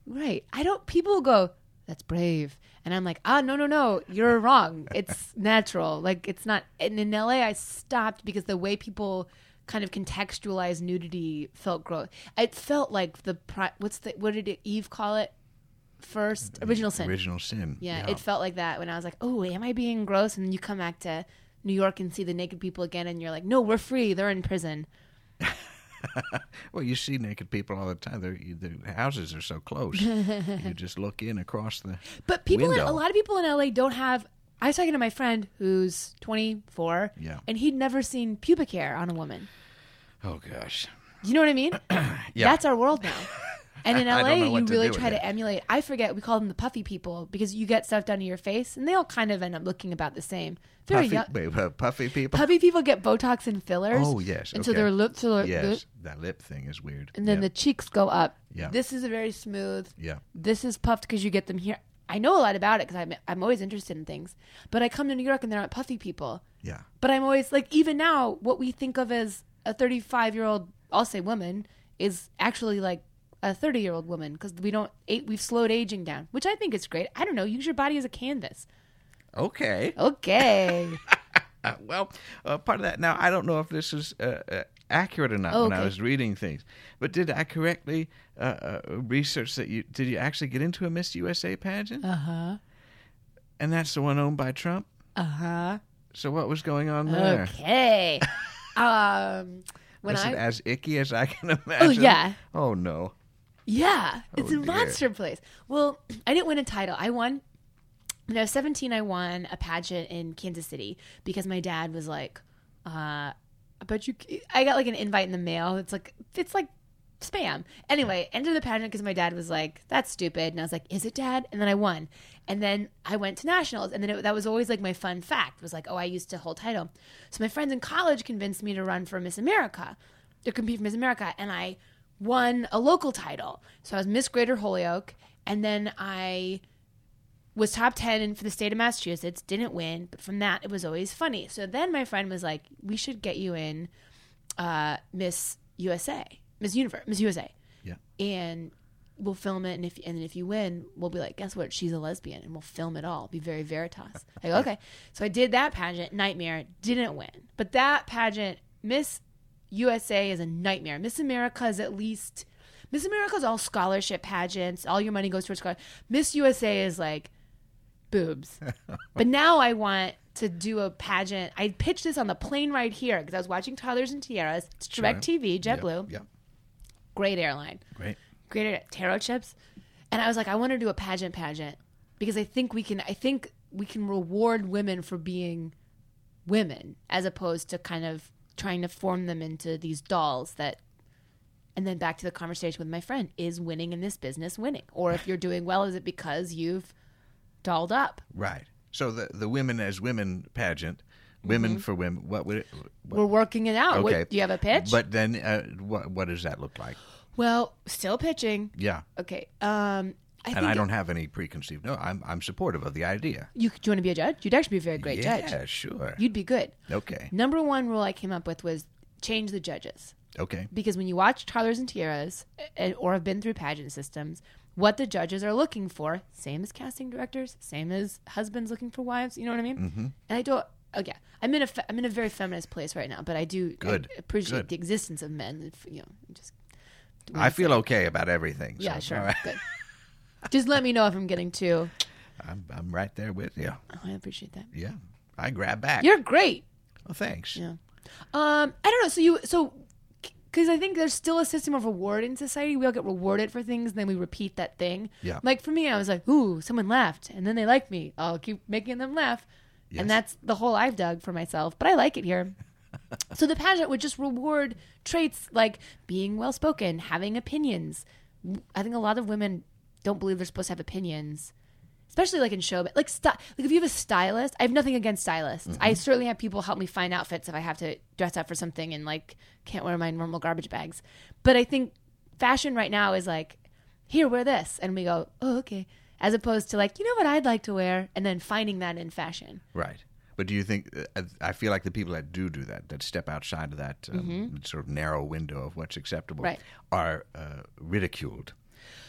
right. I don't. People go, "That's brave," and I'm like, "Ah, no, no, no, you're [LAUGHS] wrong. It's natural. Like it's not." And in LA, I stopped because the way people kind of contextualize nudity felt gross. It felt like the pri- what's the what did Eve call it first? Original sin. Original sin. Yeah, it felt like that when I was like, "Oh, am I being gross?" And then you come back to New York and see the naked people again, and you're like, "No, we're free. They're in prison." [LAUGHS] Well, you see naked people all the time. They're, the houses are so close. [LAUGHS] you just look in across the. But people, in, a lot of people in LA don't have. I was talking to my friend who's 24, Yeah. and he'd never seen pubic hair on a woman. Oh gosh. You know what I mean? [CLEARS THROAT] Yeah. That's our world now. [LAUGHS] And in LA, you really try it. to emulate. I forget we call them the puffy people because you get stuff done to your face, and they all kind of end up looking about the same. Very puffy, young. wait, uh, puffy people. Puffy people get Botox and fillers. Oh, yes, and so their lips are yes, that lip thing is weird. and then yeah. the cheeks go up. Yeah. This is a very smooth. yeah. This is puffed because you get them here. I know a lot about it because I'm I'm always interested in things. But I come to New York and they're not puffy people. Yeah. But I'm always like, even now, what we think of as a 35 year old, I'll say woman, is actually like a 30 year old woman because we don't we've slowed aging down, which I think is great. I don't know. Use your body as a canvas. Okay. Okay. [LAUGHS] Well, uh, part of that. Now, I don't know if this is uh, uh, accurate or not Oh, when I was reading things, but did I correctly uh, uh, research that you did you actually get into a Miss USA pageant? uh huh. and that's the one owned by Trump. Uh huh. So what was going on there? Okay. [LAUGHS] um, when Was I, it as icky as I can imagine? oh, yeah. Oh no. Yeah, it's Oh, a dear. monster place. Well, I didn't win a title. I won when I was 17. I won a pageant in Kansas City because my dad was like, uh, "I bet you." I got like an invite in the mail. It's like it's like spam. Anyway, entered the pageant because my dad was like, "That's stupid," and I was like, "Is it, Dad?" And then I won, and then I went to nationals, and then it, that was always like my fun fact was like, "Oh, I used to hold title." So my friends in college convinced me to run for Miss America, to compete for Miss America, and I won a local title. So I was Miss Greater Holyoke, and then I was top 10 in- for the state of Massachusetts, didn't win, but from that it was always funny. So then my friend was like, "We should get you in uh, Miss USA, Miss Universe, Miss USA." Yeah. And we'll film it and if and if you win, we'll be like, "Guess what? She's a lesbian." And we'll film it all. Be very veritas. Go, [LAUGHS] "Okay." So I did that pageant, nightmare, didn't win. But that pageant, Miss USA is a nightmare. Miss America is at least Miss America is all scholarship pageants. All your money goes towards scholarship. Miss USA is like boobs. [LAUGHS] but now I want to do a pageant. I pitched this on the plane right here because I was watching Toddlers and Tiaras. It's Direct TV, JetBlue, Yeah. great airline, Great. great air- taro chips. And I was like, I want to do a pageant pageant because I think we can. I think we can reward women for being women as opposed to kind of trying to form them into these dolls that and then back to the conversation with my friend is winning in this business winning or if you're doing well is it because you've dolled up Right. So the the women as women pageant, women for women. What would it? What, we're working it out What- okay. do you have a pitch But then, uh, what what does that look like? well still pitching Yeah. okay um I And I don't have any preconceived. No, I'm I'm supportive of the idea. you do you want to be a judge you'd actually be a very great yeah, judge sure. you'd be good okay. number one rule i came up with was change the judges Okay. because when you watch Toddlers and Tiaras eh, or have been through pageant systems, what the judges are looking for, same as casting directors, same as husbands looking for wives. You know what I mean? Mm-hmm. And I don't. Oh yeah, I'm in a I'm in a very feminist place right now, but I do Good. I appreciate Good. the existence of men. You know, just I feel okay about everything. so yeah, sure, all right. good. [LAUGHS] Just let me know if I'm getting too. I'm I'm right there with you. Oh, I appreciate that. Yeah. I grab back. You're great. well, thanks. Yeah. Um, I don't know. So you so because I think there's still a system of reward in society. We all get rewarded for things, and then we repeat that thing. Yeah. Like for me, I was like, "Ooh, someone left," and then they like me. I'll keep making them laugh, Yes. and that's the hole I've dug for myself. But I like it here. [LAUGHS] so the pageant would just reward traits like being well spoken, having opinions. I think a lot of women don't believe they're supposed to have opinions especially like in show like st- like if you have a stylist i have nothing against stylists i certainly have people help me find outfits if i have to dress up for something and like can't wear my normal garbage bags but i think fashion right now is like here wear this and we go oh okay as opposed to like you know what i'd like to wear and then finding that in fashion Right. But do you think? uh, I feel like the people that do do that, that step outside of that um, sort of narrow window of what's acceptable, Mm-hmm. Right. are uh, ridiculed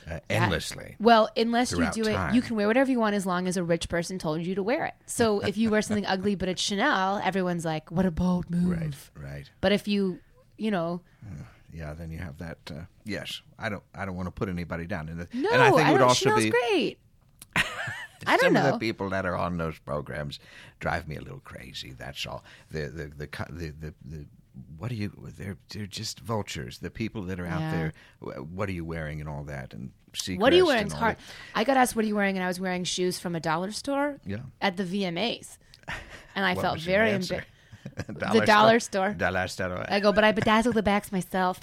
uh, endlessly. Well, unless you do it, time. you can wear whatever you want as long as a rich person told you to wear it. So [LAUGHS] if you wear something ugly but it's Chanel, everyone's like, "What a bold move!" Right. Right. But if you, you know, Yeah. Then you have that. Uh, yes. I don't. I don't want to put anybody down. And, the, no, and I think it would also Chanel's be great. [LAUGHS] I don't some of know. the people that are on those programs drive me a little crazy. That's all. The the the the the, the what do you? They're they're just vultures. The people that are out Yeah. there. What are you wearing and all that and What are you wearing? It's hard. I got asked, "What are you wearing?" And I was wearing shoes from a dollar store. Yeah. At the VMAs, and I felt very embarrassed. [LAUGHS] the dollar store. Dollar store. I go, but I bedazzle the backs myself.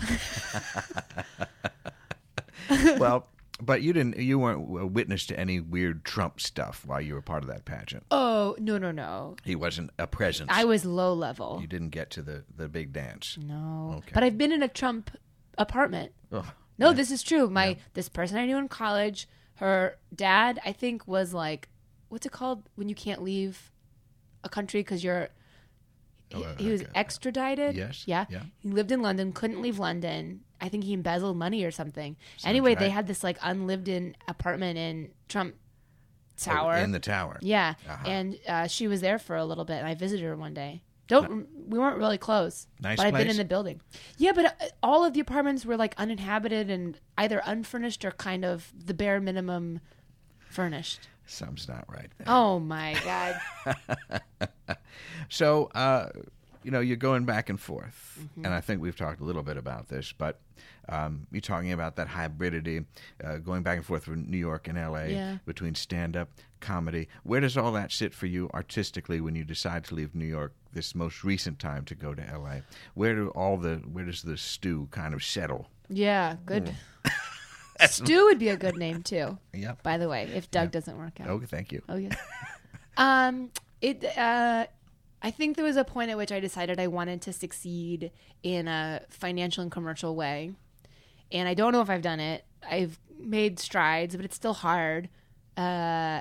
[LAUGHS] well, but you didn't. You weren't a witness to any weird Trump stuff while you were part of that pageant. Oh no no no! He wasn't a presence. I was low level. You didn't get to the the big dance. No, Okay. but I've been in a Trump apartment. Ugh. No, this is true. My this person I knew in college, her dad, I think, was like, what's it called when you can't leave a country because you're. Oh, he, he was okay. extradited. Yes, Yeah. yeah. He lived in London, couldn't leave London. I think he embezzled money or something. anyway, they had this like unlived in apartment in Trump Tower. Oh, in the tower. Yeah, Uh-huh. and uh, she was there for a little bit, and I visited her one day. Don't we weren't really close, Nice but I've been in the building. Yeah, but uh, all of the apartments were like uninhabited and either unfurnished or kind of the bare minimum furnished. Something's not right. There. Oh my god! [LAUGHS] So, uh, you know, you're going back and forth, Mm-hmm. and I think we've talked a little bit about this, but um, you're talking about that hybridity, uh, going back and forth from New York and L.A. Yeah. between stand-up comedy. Where does all that sit for you artistically when you decide to leave New York this most recent time to go to L.A.? Where do all the where does the stew kind of settle? Yeah, good. Stu would be a good name too. Yeah. By the way, if Doug doesn't work out. Oh, thank you. Oh yeah. [LAUGHS] um, it. Uh, I think there was a point at which I decided I wanted to succeed in a financial and commercial way, and I don't know if I've done it. I've made strides, but it's still hard. Uh,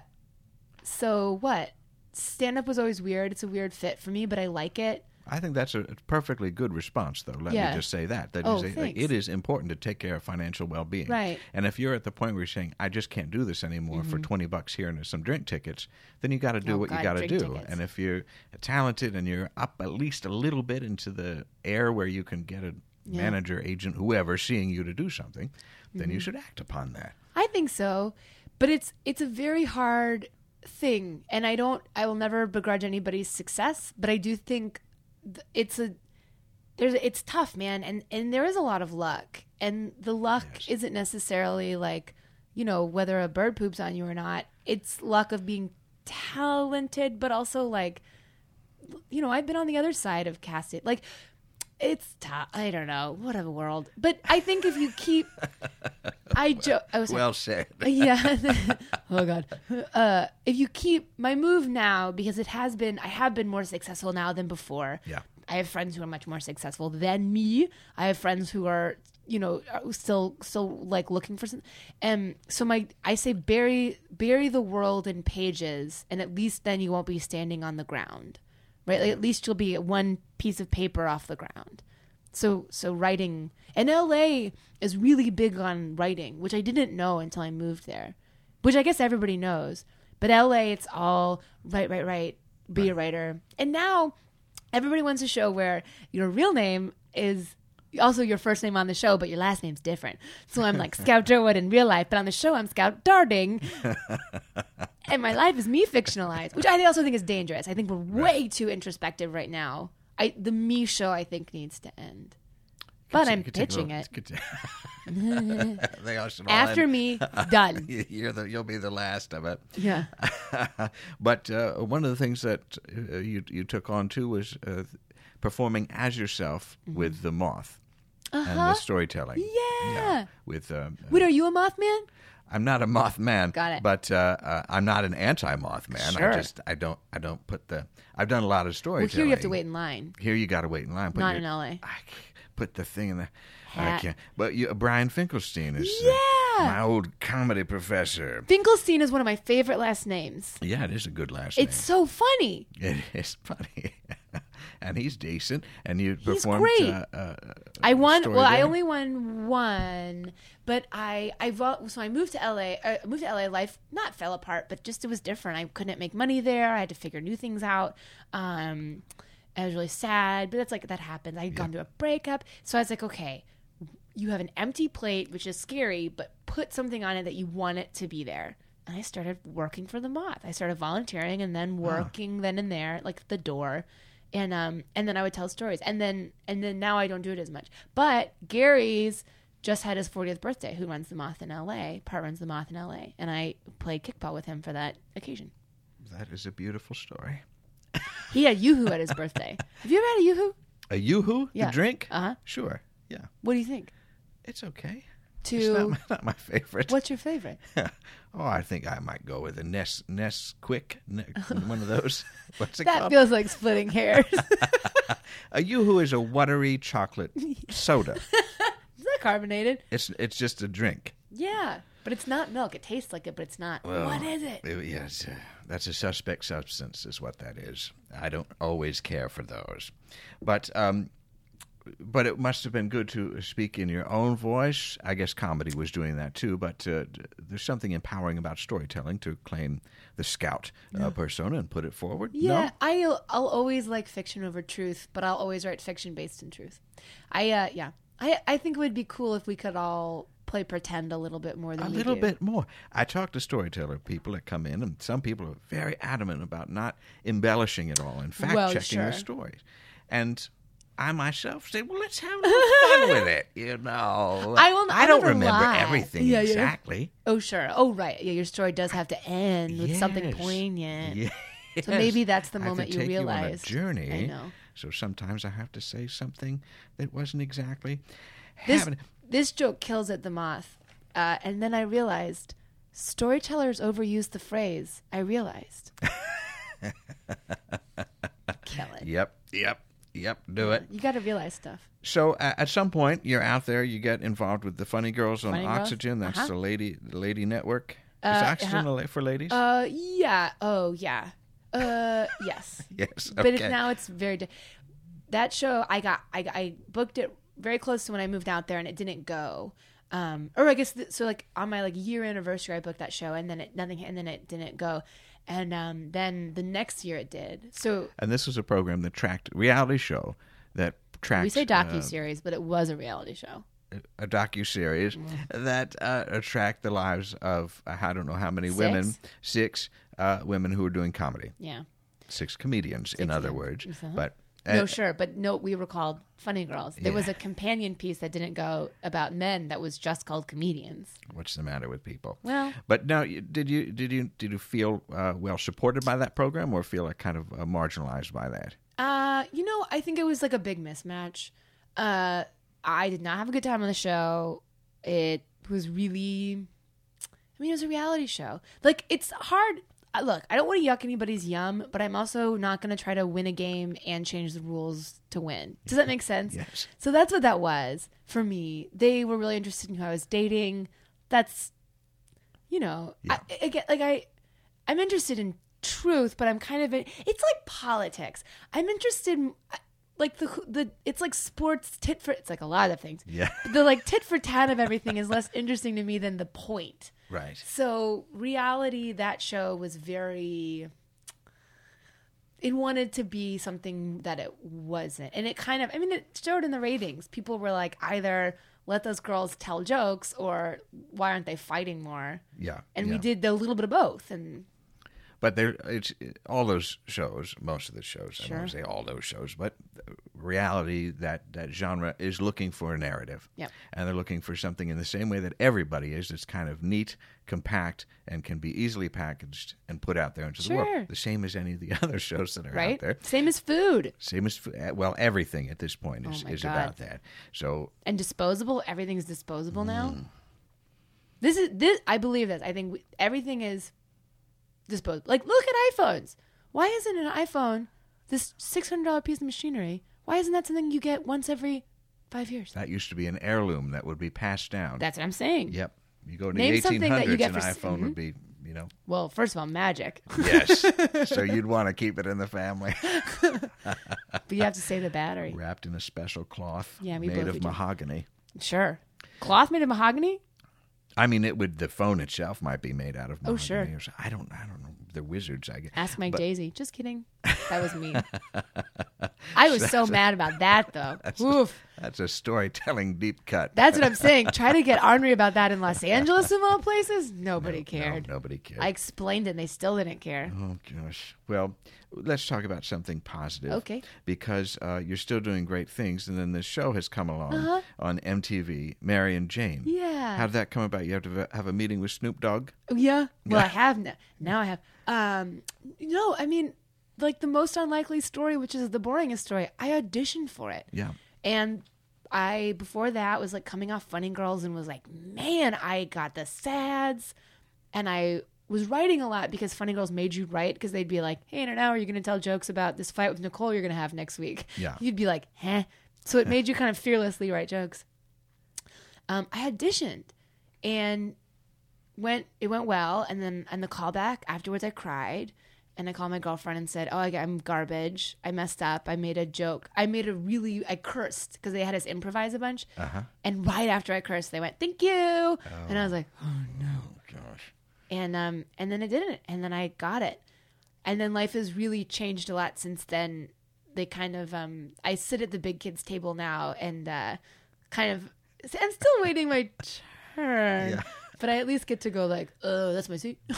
so what? Stand up was always weird. It's a weird fit for me, but I like it. I think that's a perfectly good response, though. Let Yeah. me just say that. that Oh, you say, like, it is important to take care of financial well-being. Right. And if you're at the point where you're saying, "I just can't do this anymore for twenty bucks here and some drink tickets," then you got to do Oh, what you God, got to do. tickets. And if you're talented and you're up at least a little bit into the air where you can get a manager, agent, whoever seeing you to do something, then Mm-hmm. you should act upon that. I think so, but it's it's a very hard thing, and I don't. I will never begrudge anybody's success, but I do think th- it's a there's it's tough, man, and and there is a lot of luck, and the luck isn't necessarily like you know whether a bird poops on you or not. It's luck of being talented, but also like you know I've been on the other side of casting, like. It's tough. I don't know. What a world. But I think if you keep, [LAUGHS] I joke. I was Well said. [LAUGHS] yeah. [LAUGHS] oh god. Uh, if you keep my move now because it has been, I have been more successful now than before. Yeah. I have friends who are much more successful than me. I have friends who are, you know, are still still like looking for some. And so my, I say bury bury the world in pages, and at least then you won't be standing on the ground, right? Like at least you'll be one piece of paper off the ground. So so writing and LA is really big on writing, which I didn't know until I moved there. Which I guess everybody knows. But LA it's all write, write, write, be a writer. And now everybody wants a show where your real name is also your first name on the show, but your last name's different. So I'm like [LAUGHS] Scout Durwood in real life, but on the show I'm Scout Darding. [LAUGHS] and my life is me fictionalized, which I also think is dangerous. I think we're way too introspective right now. I the me show I think needs to end. But I'm pitching little- it. [LAUGHS] [LAUGHS] they all should After end- me, [LAUGHS] done. You're the, you'll be the last of it. Yeah. but uh, one of the things that uh, you you took on too was uh, performing as yourself with the moth and the storytelling. Mm-hmm. Yeah. With um, Wait, are you a Mothman? I'm not a Mothman. Got it. But uh, uh, I'm not an anti-Mothman. Sure. I just I don't I don't put the I've done a lot of stories. Well, here you have to wait in line. Here you got to wait in line. Put Not your- in LA. I put the thing in the. I can't. But you, Brian Finkelstein is uh, Yeah. My old comedy professor. Finkelstein is one of my favorite last names. Yeah, it is a good last name. It's so funny. It [LAUGHS] is funny, [LAUGHS] and he's decent. And you He's performed. great. Uh, uh, I won. story Well, I only won one, but I I so I moved to LA. I moved to LA. Life not fell apart, but just it was different. I couldn't make money there. I had to figure new things out. Um, I was really sad, but that's like that happens. I had gone through a breakup, so I was like, okay, you have an empty plate, which is scary, but put something on it that you want it to be there. And I started working for the moth. I started volunteering and then working then and there, like the door. And um and then I would tell stories. And then and then now I don't do it as much. But Gary's just had his 40th birthday, who runs the Moth in LA, part runs the Moth in LA, and I played kickball with him for that occasion. That is a beautiful story. [LAUGHS] He had Yoo-Hoo at his birthday. Have you ever had a Yoo-Hoo? A yoo-hoo? Yeah. Drink? Uh-huh. Sure. Yeah. What do you think? It's okay. It's to not, [LAUGHS] not my favorite. what's your favorite? [LAUGHS] oh, I think I might go with a Nest Nesquik, ne- [LAUGHS] one of those. What's it called? That called? feels like splitting hairs. a Yoo-Hoo is a watery chocolate soda. Is that carbonated? It's it's just a drink. Yeah, but it's not milk. It tastes like it, but it's not. Well, what is it? Uh, Yes, uh, that's a suspect substance, is what that is. I don't always care for those, but um, but it must have been good to speak in your own voice. I guess comedy was doing that too, but uh, there's something empowering about storytelling to claim the scout uh, persona and put it forward. Yeah, No? I'll I'll always like fiction over truth, but I'll always write fiction based in truth. I uh yeah. I I think it would be cool if we could all play pretend a little bit more than a little do. bit more. I talk to storyteller people that come in, and some people are very adamant about not embellishing it all and fact Well, checking their sure. stories. And I myself say, well, let's have a little fun with it. You know, I will- I I'll don't remember lie. everything Yeah, exactly. Oh sure. Oh right. Yeah, your story does have to end with something poignant. Yes. So maybe that's the I moment you take You journey. I know. So sometimes I have to say something that wasn't exactly. This this joke kills it the moth. Uh, and then I realized storytellers overuse the phrase. I realized. [LAUGHS] Kill it. Yep. Yep. Yep. Do it. You got to realize stuff. So uh, at some point, you're out there. You get involved with the Funny Girls on Funny Girls? Oxygen. That's Uh-huh. the lady, the lady network. Is Uh, Oxygen uh-huh. for ladies? Uh, yeah. Oh, yeah. Uh, yes. [LAUGHS] yes. But Okay. it, now it's very. Di- that show, I got, I, I booked it very close to when I moved out there, and it didn't go. Um, or I guess th- so. Like on my like year anniversary, I booked that show, and then it nothing, and then it didn't go, and um, then the next year it did. So and this was a program that tracked reality show that tracked. we say docu uh, series, but it was a reality show. a docu series Mm. that uh, attract the lives of uh, I don't know how many women, Six? six uh, women who were doing comedy, Yeah. six comedians, in other words. Uh-huh. But no, sure, but no, we were called Funny Girls. There was a companion piece that didn't go about men that was just called comedians. what's the matter with people? Well, But now, did you did you did you feel uh, well supported by that program, or feel like kind of uh, marginalized by that? Uh, you know, I think it was like a big mismatch. Uh, I did not have a good time on the show. It was really, I mean, it was a reality show. Like, it's hard. Look, I don't want to yuck anybody's yum, but I'm also not going to try to win a game and change the rules to win. Does that make sense? Yes. So that's what that was for me. They were really interested in who I was dating. That's, you know, I, I get like I, I'm interested in truth, but I'm kind of in, it's like politics. I'm interested in like the the it's like sports tit for it's like a lot of things. Yeah. The like tit for tat of everything is less interesting to me than the point. Right. So reality, that show was very. It wanted to be something that it wasn't, and it kind of. I mean, it showed in the ratings. People were like, either let those girls tell jokes, or why aren't they fighting more? Yeah. And we did a little bit of both, and But there, it's all those shows. Most of the shows. I don't to say all those shows, but reality that that genre is looking for a narrative. Yep. And they're looking for something in the same way that everybody is. That's kind of neat, compact, and can be easily packaged and put out there into the Sure. world. The same as any of the [LAUGHS] other shows that are right. out there. Same as food Same as well, everything at this point is, Oh is God. about that. So and disposable. Everything's disposable now. Mm. This is this. I believe this. I think we, everything is disposable. Like, look at iPhones. Why isn't an iPhone this six hundred dollar piece of machinery? Why isn't that something you get once every five years? that used to be an heirloom that would be passed down. That's what I'm saying. yep. You go to Name the something that you 1800s, get an for iPhone Mhm. would be, you know, Well, first of all, magic, yes. [LAUGHS] so you'd want to keep it in the family. but you have to save the battery. wrapped in a special cloth Yeah, we made both of do. mahogany. Sure. Cloth made of mahogany. I mean, it would. The phone itself might be made out of. Oh, sure. or so- I don't. I don't know. They're wizards. I guess. Ask Mike But- Daisey. Just kidding. [LAUGHS] That was me. I was so mad about that though. [LAUGHS] Oof. That's a storytelling deep cut. That's what I'm [LAUGHS] saying. Try to get ornery about that in Los Angeles of all places. Nobody No, cared. nobody cared. I explained it and they still didn't care. Oh gosh. Well, let's talk about something positive. Okay. Because uh, you're still doing great things, and then this show has come along on MTV, Mary and Jane. Uh-huh. Yeah. How did that come about? You have to have a meeting with Snoop Dogg. Yeah. Well, I [LAUGHS] have now. Now I have. Um, no, I mean, like the most unlikely story, which is the boringest story. I auditioned for it. Yeah. And I before that was like coming off Funny Girls and was like, man, I got the sads, and I was writing a lot because Funny Girls made you write because they'd be like, hey, in an hour you're going to tell jokes about this fight with Nicole you're going to have next week. Yeah. you'd be like, huh. So it made you kind of fearlessly write jokes. Um, I auditioned and went it went well and then and the callback afterwards i cried and i called my girlfriend and said oh I, i'm garbage. I messed up. I made a joke. I made a really i cursed because they had us improvise a bunch. Uh-huh. and right after i cursed they went thank you. And i was like oh. No Gosh. and um and then i didn't. And then i got it. And then life has really changed a lot since then. They kind of um i sit at the big kids table now and uh kind of i'm still waiting my [LAUGHS] turn. Yeah. but i at least get to go like oh that's my seat [LAUGHS]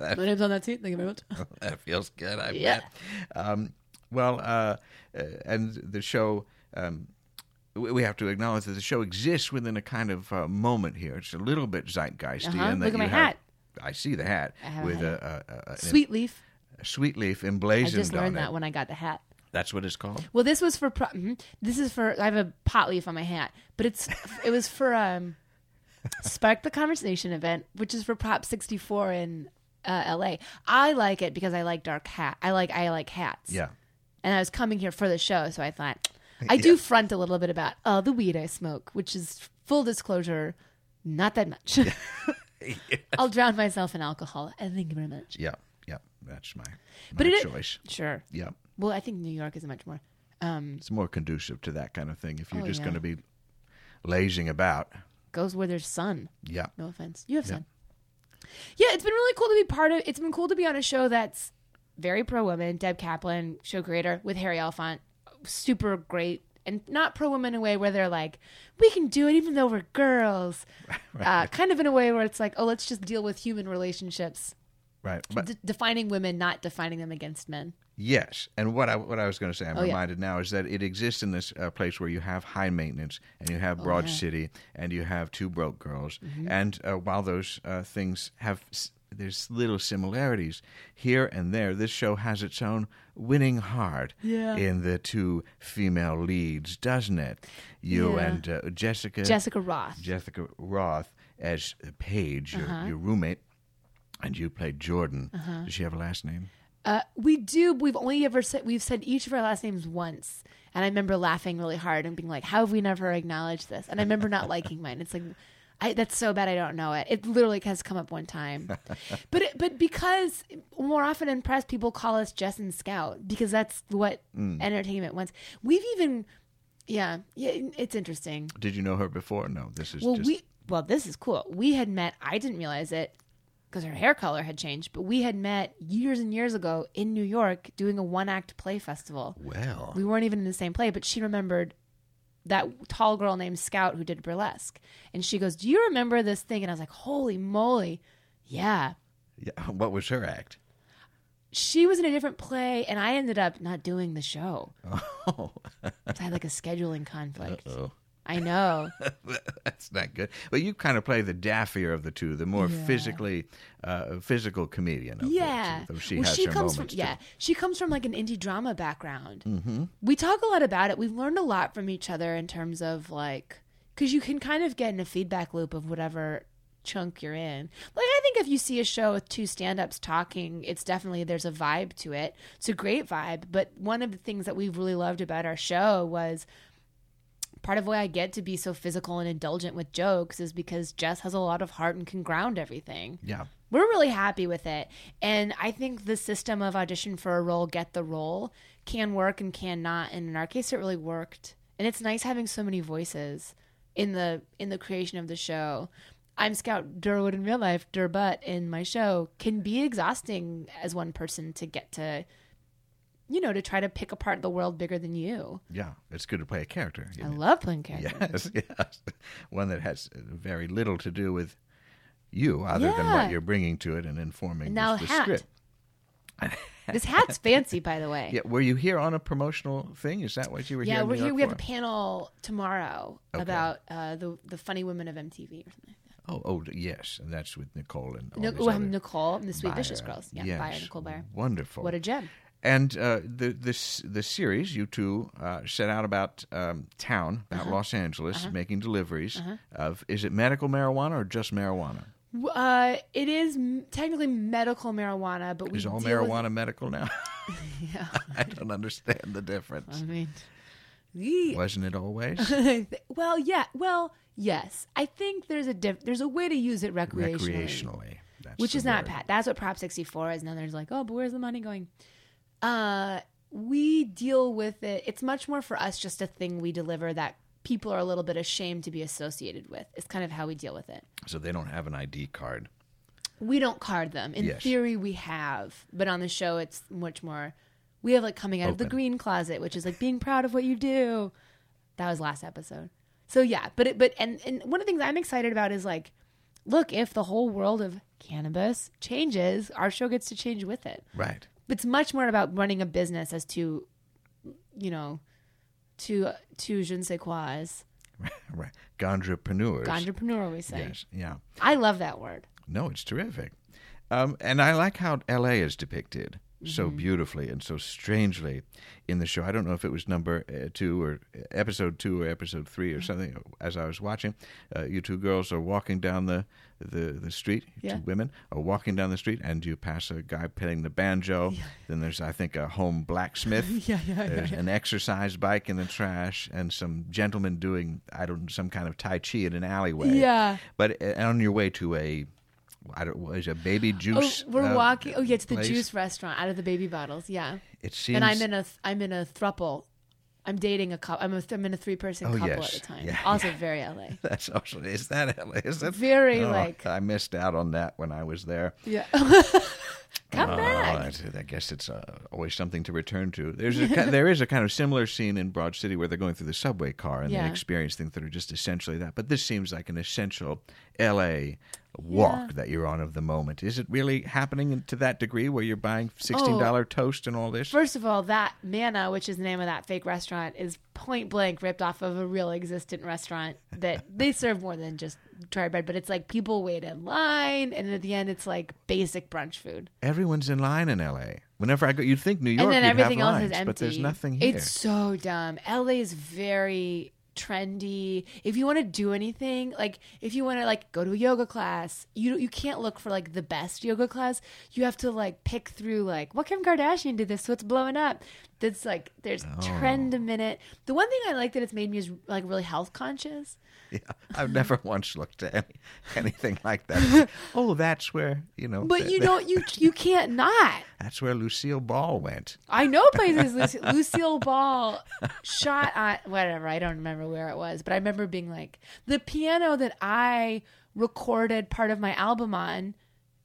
my name's on that seat thank you very much [LAUGHS] that feels good. I Yeah. bet. Um, well, uh, and the show. Um, we have to acknowledge that the show exists within a kind of uh, moment here. It's a little bit zeitgeisty. Uh-huh. in that Look at my have- hat. I see the hat I a with a, a, a, an- sweet leaf a sweet leaf i emblazoned just learned on that it. when i got the hat That's what it's called. Well, this was for pro- mhm. this is for I have a pot leaf on my hat, but it's it was for um Spark the Conversation event, which is for Prop 64 in uh, LA. I like it because I like dark hat. I like I like hats. Yeah. And I was coming here for the show, so I thought I do front a little bit about oh the weed I smoke, which is full disclosure, not that much. [LAUGHS] [LAUGHS] I'll drown myself in alcohol. And thank you very much. Yeah. Yeah. That's my, my But it- choice. Sure. Yeah. Well, I think New York is much more. Um, It's more conducive to that kind of thing. If you're Oh, just yeah. going to be lazing about. Goes where there's sun. Yeah. No offense. You have Yeah. son. Yeah, it's been really cool to be part of. It's been cool to be on a show that's very pro women. Deb Kaplan, show creator, with Harry Elfont, super great, and not pro women in a way where they're like, we can do it even though we're girls. [LAUGHS] Uh, kind of in a way where it's like, oh, let's just deal with human relationships, Right. But D- defining women, not defining them against men. Yes, and what I what I was going to say, I'm Oh, yeah. reminded now, is that it exists in this uh, place where you have high maintenance, and you have Broad Oh, yeah. Mm-hmm. City, and you have Two Broke Girls, and uh, while those uh, things have s- there's little similarities here and there, this show has its own winning heart Yeah. in the two female leads, doesn't it? You Yeah. and uh, Jessica Jessica Rothe. Jessica Rothe as Paige, your, Uh-huh. your roommate, and you played Jordan. Does she have a last name? Uh, we do. We've only ever said we've said each of our last names once, and I remember laughing really hard and being like, "How have we never acknowledged this?" And I remember not liking mine. It's like, I, that's so bad. I don't know it. It literally has come up one time, [LAUGHS] but it, but because more often in press people call us Jess and Scout because that's what entertainment wants. We've even, yeah, yeah, it's interesting. Did you know her before? No, this is Well, just we well, this is cool. We had met. I didn't realize it because her hair color had changed, but we had met years and years ago in New York doing a one act play festival. well. We weren't even in the same play, but she remembered that tall girl named Scout who did burlesque, and she goes, "Do you remember this thing?" And I was like, "Holy moly, yeah." Yeah, [LAUGHS] what was her act? She was in a different play, and I ended up not doing the show. [LAUGHS] Oh, I had like a scheduling conflict. oh. I know. [LAUGHS] that's not good. But you kind of play the daffier of the two, the more Yeah. physically uh, physical comedian. Of yeah the she well, has she her comes from yeah too. she comes from like an indie drama background mm-hmm. we talk a lot about it we've learned a lot from each other in terms of like because you can kind of get in a feedback loop of whatever chunk you're in like i think if you see a show with two stand-ups talking it's definitely there's a vibe to it it's a great vibe but one of the things that we've really loved about our show was part of why I get to be so physical and indulgent with jokes is because Jess has a lot of heart and can ground everything. Yeah, we're really happy with it. And i think the system of audition for a role get the role can work and can not. And in our case it really worked. And it's nice having so many voices in the in the creation of the show. I'm scout durwood in real life durbutt in my show. Can be exhausting as one person to get to you know to try to pick apart the world bigger than you yeah. It's good to play a character. i know. love playing characters Yes, [LAUGHS] yes. One that has very little to do with you, other than what you're bringing to it and informing And now the, the hat. script. [LAUGHS] this hat's fancy by the way Yeah, were you here on a promotional thing? Is that what you were here? Yeah, we're here. York We have a panel tomorrow Okay. about uh, the the funny women of MTV or something. Oh, oh, yes, and that's with Nicole and all No, these well, other Nicole and the Sweet Vicious Girls. Yeah, yes. Nicole Byer. Wonderful. What a gem. And uh, the this the series you two uh, set out about um, town about Uh-huh. Los Angeles making deliveries of is it medical marijuana or just marijuana? Uh, it is m- technically medical marijuana, but we Is all deal with- marijuana medical now? [LAUGHS] [LAUGHS] yeah, I don't understand the difference. I mean, we- Wasn't it always [LAUGHS] well, yeah, well, yes. I think there's a diff- there's a way to use it recreationally, recreationally? That's which is not word. bad. That's what Prop 64 is. And then there's like, oh, but where's the money going? Uh, we deal with it. It's much more for us just a thing we deliver that people are a little bit ashamed to be associated with. It's kind of how we deal with it. So they don't have an ID card. We don't card them. In Yes. theory, we have, but on the show, it's much more. We have like coming out of the green closet, which is like being proud of what you do. That was last episode. So yeah, but it, but and and one of the things I'm excited about is like, look, if the whole world of cannabis changes, our show gets to change with it. Right. It's much more about running a business as to, you know, to to je ne sais quoi, [LAUGHS] Right. Ganjapreneurs. entrepreneur. We say. Yes. Yeah. I love that word. No, it's terrific. Um, and I like how L.A. is depicted so Mm-hmm. beautifully and so strangely in the show. I don't know if it was number uh, two or episode two or episode three Mm-hmm. or something. As I was watching, uh, you two girls are walking down the the, the street. Yeah. Two women are walking down the street, and you pass a guy playing the banjo. Then there's, I think, a home blacksmith. Yeah, [LAUGHS] yeah, yeah, There's an exercise bike in the trash, and some gentlemen doing I don't some kind of tai chi in an alleyway. Yeah. But uh, on your way to a, I don't, what is it, a baby juice? Oh, we're uh, walking. Oh, yeah, it's the place? juice restaurant out of the baby bottles. Yeah, It seems. and I'm in a I'm in a thruple. I'm dating a couple. I'm, a, I'm in a three person Oh, couple yes. at the time. Yeah, also very [LAUGHS] LA. That's also is that is it Very, Oh, like- I missed out on that when I was there. Yeah. [LAUGHS] Come Oh, back. I guess it's uh, always something to return to. There's a, [LAUGHS] there is a kind of similar scene in Broad City where they're going through the subway car and they experience things that are just essentially that. But this seems like an essential L.A. walk Yeah. that you're on of the moment. Is it really happening to that degree where you're buying sixteen oh. dollar toast and all this? First of all, that Manna, which is the name of that fake restaurant, is point blank ripped off of a real existent restaurant that [LAUGHS] they serve more than just dry bread, but it's like people wait in line, and at the end, it's like basic brunch food. Everyone's in line in L.A. Whenever I go, you'd think New York, and then everything else lines, is empty. but there's nothing here. It's so dumb. LA is very trendy. If you want to do anything, like if you want to like go to a yoga class, you you can't look for like the best yoga class. You have to like pick through like what Kim Kardashian did this, so it's blowing up. That's like there's Oh. trend a minute. The one thing I like that it's made me is like really health conscious. [LAUGHS] Yeah, I've never [LAUGHS] once looked at any, anything like that. [LAUGHS] oh, that's where you know. But th- you don't you you can't not. That's where Lucille Ball went. I know places Luc- Lucille Ball shot on whatever. I don't remember where it was, but I remember being like the piano that I recorded part of my album on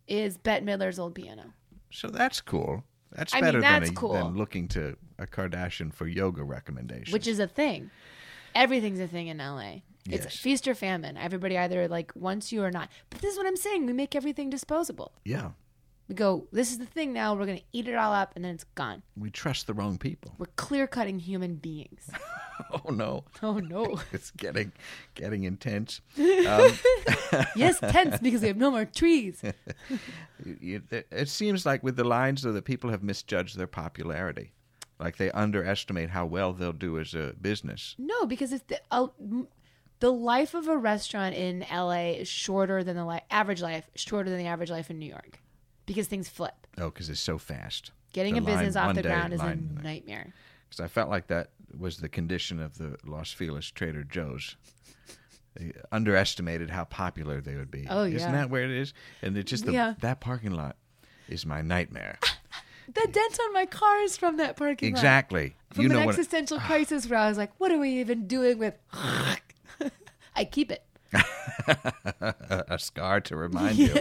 is Bette Midler's old piano. So that's cool. That's I mean, better that's than, a, cool. than looking to a Kardashian for yoga recommendations. which is a thing. Everything's a thing in LA. It's Yes. feast or famine. Everybody either like wants you or not. But this is what I'm saying. We make everything disposable. yeah, We go, this is the thing now. We're going to eat it all up and then it's gone. we trust the wrong people. We're clear cutting human beings. [LAUGHS] Oh no, Oh no. [LAUGHS] it's getting getting intense. [LAUGHS] Um, yes, tense because we have no more trees. You- you- it- it seems like with the lines though that people have misjudged their popularity. Like they underestimate how well they'll do as a business. No, because it's the, uh, the life of a restaurant in LA is shorter than the li- average life, shorter than the average life in New York, because things flip. Oh, because it's so fast. Getting The a business line- off the ground is a nightmare. Because I felt like that was the condition of the Los Feliz Trader Joe's. They underestimated how popular they would be. Oh, yeah. Isn't that where it is? And it's just the, Yeah. that parking lot is my nightmare. The dent on my car is from that parking lot. exactly. From you know an what? existential [SIGHS] crisis where I was like, what are we even doing with. [LAUGHS] I keep it. [LAUGHS] a scar to remind you.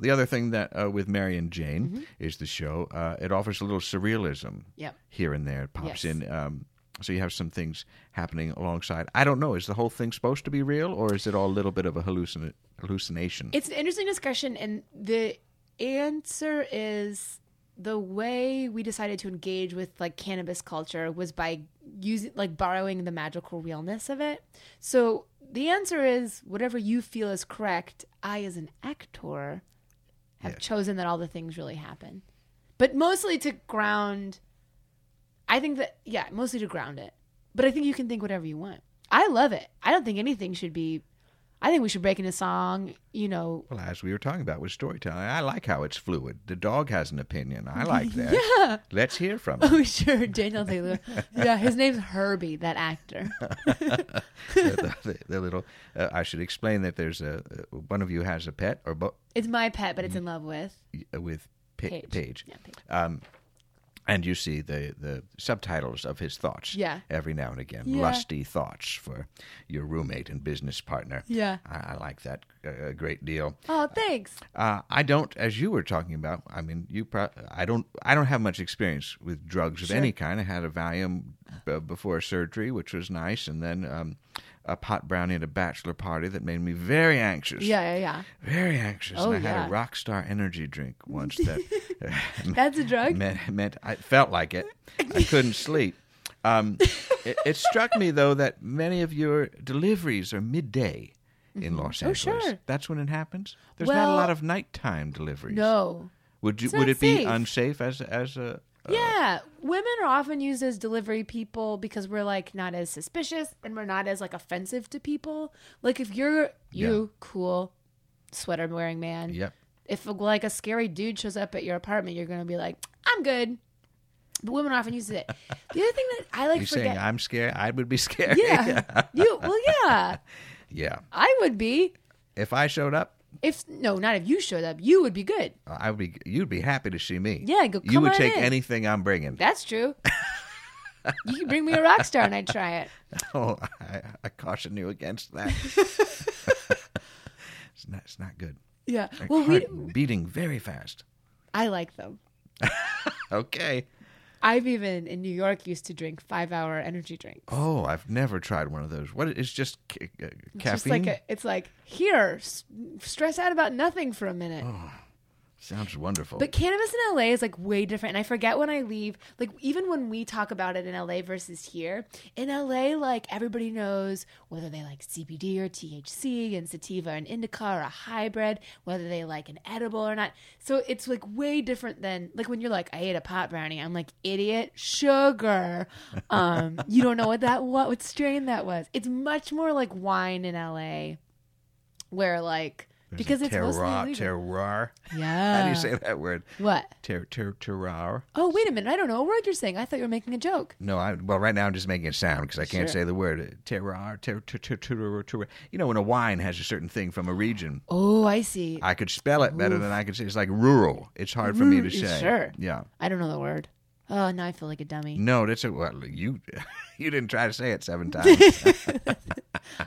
The other thing that uh, with Mary and Jane is the show. Uh, it offers a little surrealism Mm-hmm. Yep. here and there. It pops Yes. in. Um, so you have some things happening alongside. I don't know. Is the whole thing supposed to be real, or is it all a little bit of a hallucin- hallucination? It's an interesting discussion, and the answer is the way we decided to engage with like cannabis culture was by using like borrowing the magical realness of it. So the answer is whatever you feel is correct. I, as an actor, have Yes. chosen that all the things really happen. but mostly to ground. I think that yeah, mostly to ground it. But I think you can think whatever you want. I love it. I don't think anything should be. I think we should break into song. You know, Well, as we were talking about with storytelling, I like how it's fluid. The dog has an opinion. I [LAUGHS] like that. yeah. Let's hear from him. Oh sure, Daniel Taylor. Yeah, his name's Herbie, that actor. [LAUGHS] the, the, the little. Uh, I should explain that there's a uh, one of you has a pet or both. It's my pet, but it's in love with uh, with pa- Paige. Paige. Yeah, Paige. Um, and you see the, the subtitles of his thoughts Yeah. every now and again. Yeah. Lusty thoughts for your roommate and business partner. Yeah. I, I like that uh, a great deal. Oh, thanks. Uh, I don't, as you were talking about. I mean, you. Pro- I don't. I don't have much experience with drugs of any kind. I had a Valium b- before surgery, which was nice, and then um, a pot brownie at a bachelor party that made me very anxious. Yeah, yeah, yeah. very anxious. Oh, and I yeah. had a rock star energy drink once that [LAUGHS] That's a drug. meant, meant I felt like it. I couldn't sleep. Um, it, it struck me though that many of your deliveries are midday in Los Angeles. Oh, Angeles. sure. That's when it happens. There's not a lot of nighttime deliveries. No. Would you, would it be unsafe as as a? a- Yeah, women are often used as delivery people because we're like not as suspicious and we're not as like offensive to people. Like if you're you cool sweater wearing man, Yep. if like a scary dude shows up at your apartment, you're gonna be like, I'm good. But women often use it. The other thing that I like You forget, saying I'm scared? I would be scared. yeah, [LAUGHS] you well, yeah, yeah. I would be. If I showed up, If no, not if you showed up, you would be good. Uh, I would be. You'd be happy to see me. Yeah, go, You would on take in. anything I'm bringing. That's true. [LAUGHS] you can bring me a rock star and I'd try it. [LAUGHS] Oh, I, I caution you against that. [LAUGHS] it's not. It's not good. Yeah. Like Well, we, beating very fast. I like them. Okay. I've even in New York used to drink five hour energy drinks. Oh, I've never tried one of those. What? It's just ca- uh, It's just caffeine. like a, it's like here, s- stress out about nothing for a minute. Sounds wonderful. But cannabis in LA is like way different. And I forget when I leave, like even when we talk about it in LA versus here, in LA, like everybody knows whether they like CBD or THC and sativa and indica or a hybrid, whether they like an edible or not. So it's like way different than like when you're like, I ate a pot brownie. I'm like, idiot, sugar. [LAUGHS] Um, you don't know what that what what strain that was. It's much more like wine in LA, where like There's because it's terroir. Terroir. yeah. How do you say that word? what? Ter, ter, terroir. Oh, wait a minute. I don't know what word you're saying. I thought you were making a joke. No, I well right now I'm just making a sound because I can't Sure. say the word terroir. Ter, ter, ter, ter, ter, You know when a wine has a certain thing from a region, Oh, I see. I, I could spell it better than I could say. It's like rural. It's hard for me to Rural, say. sure. Yeah. I don't know the word. Oh, now I feel like a dummy. No, that's a well. You [LAUGHS] you didn't try to say it seven [LAUGHS] times.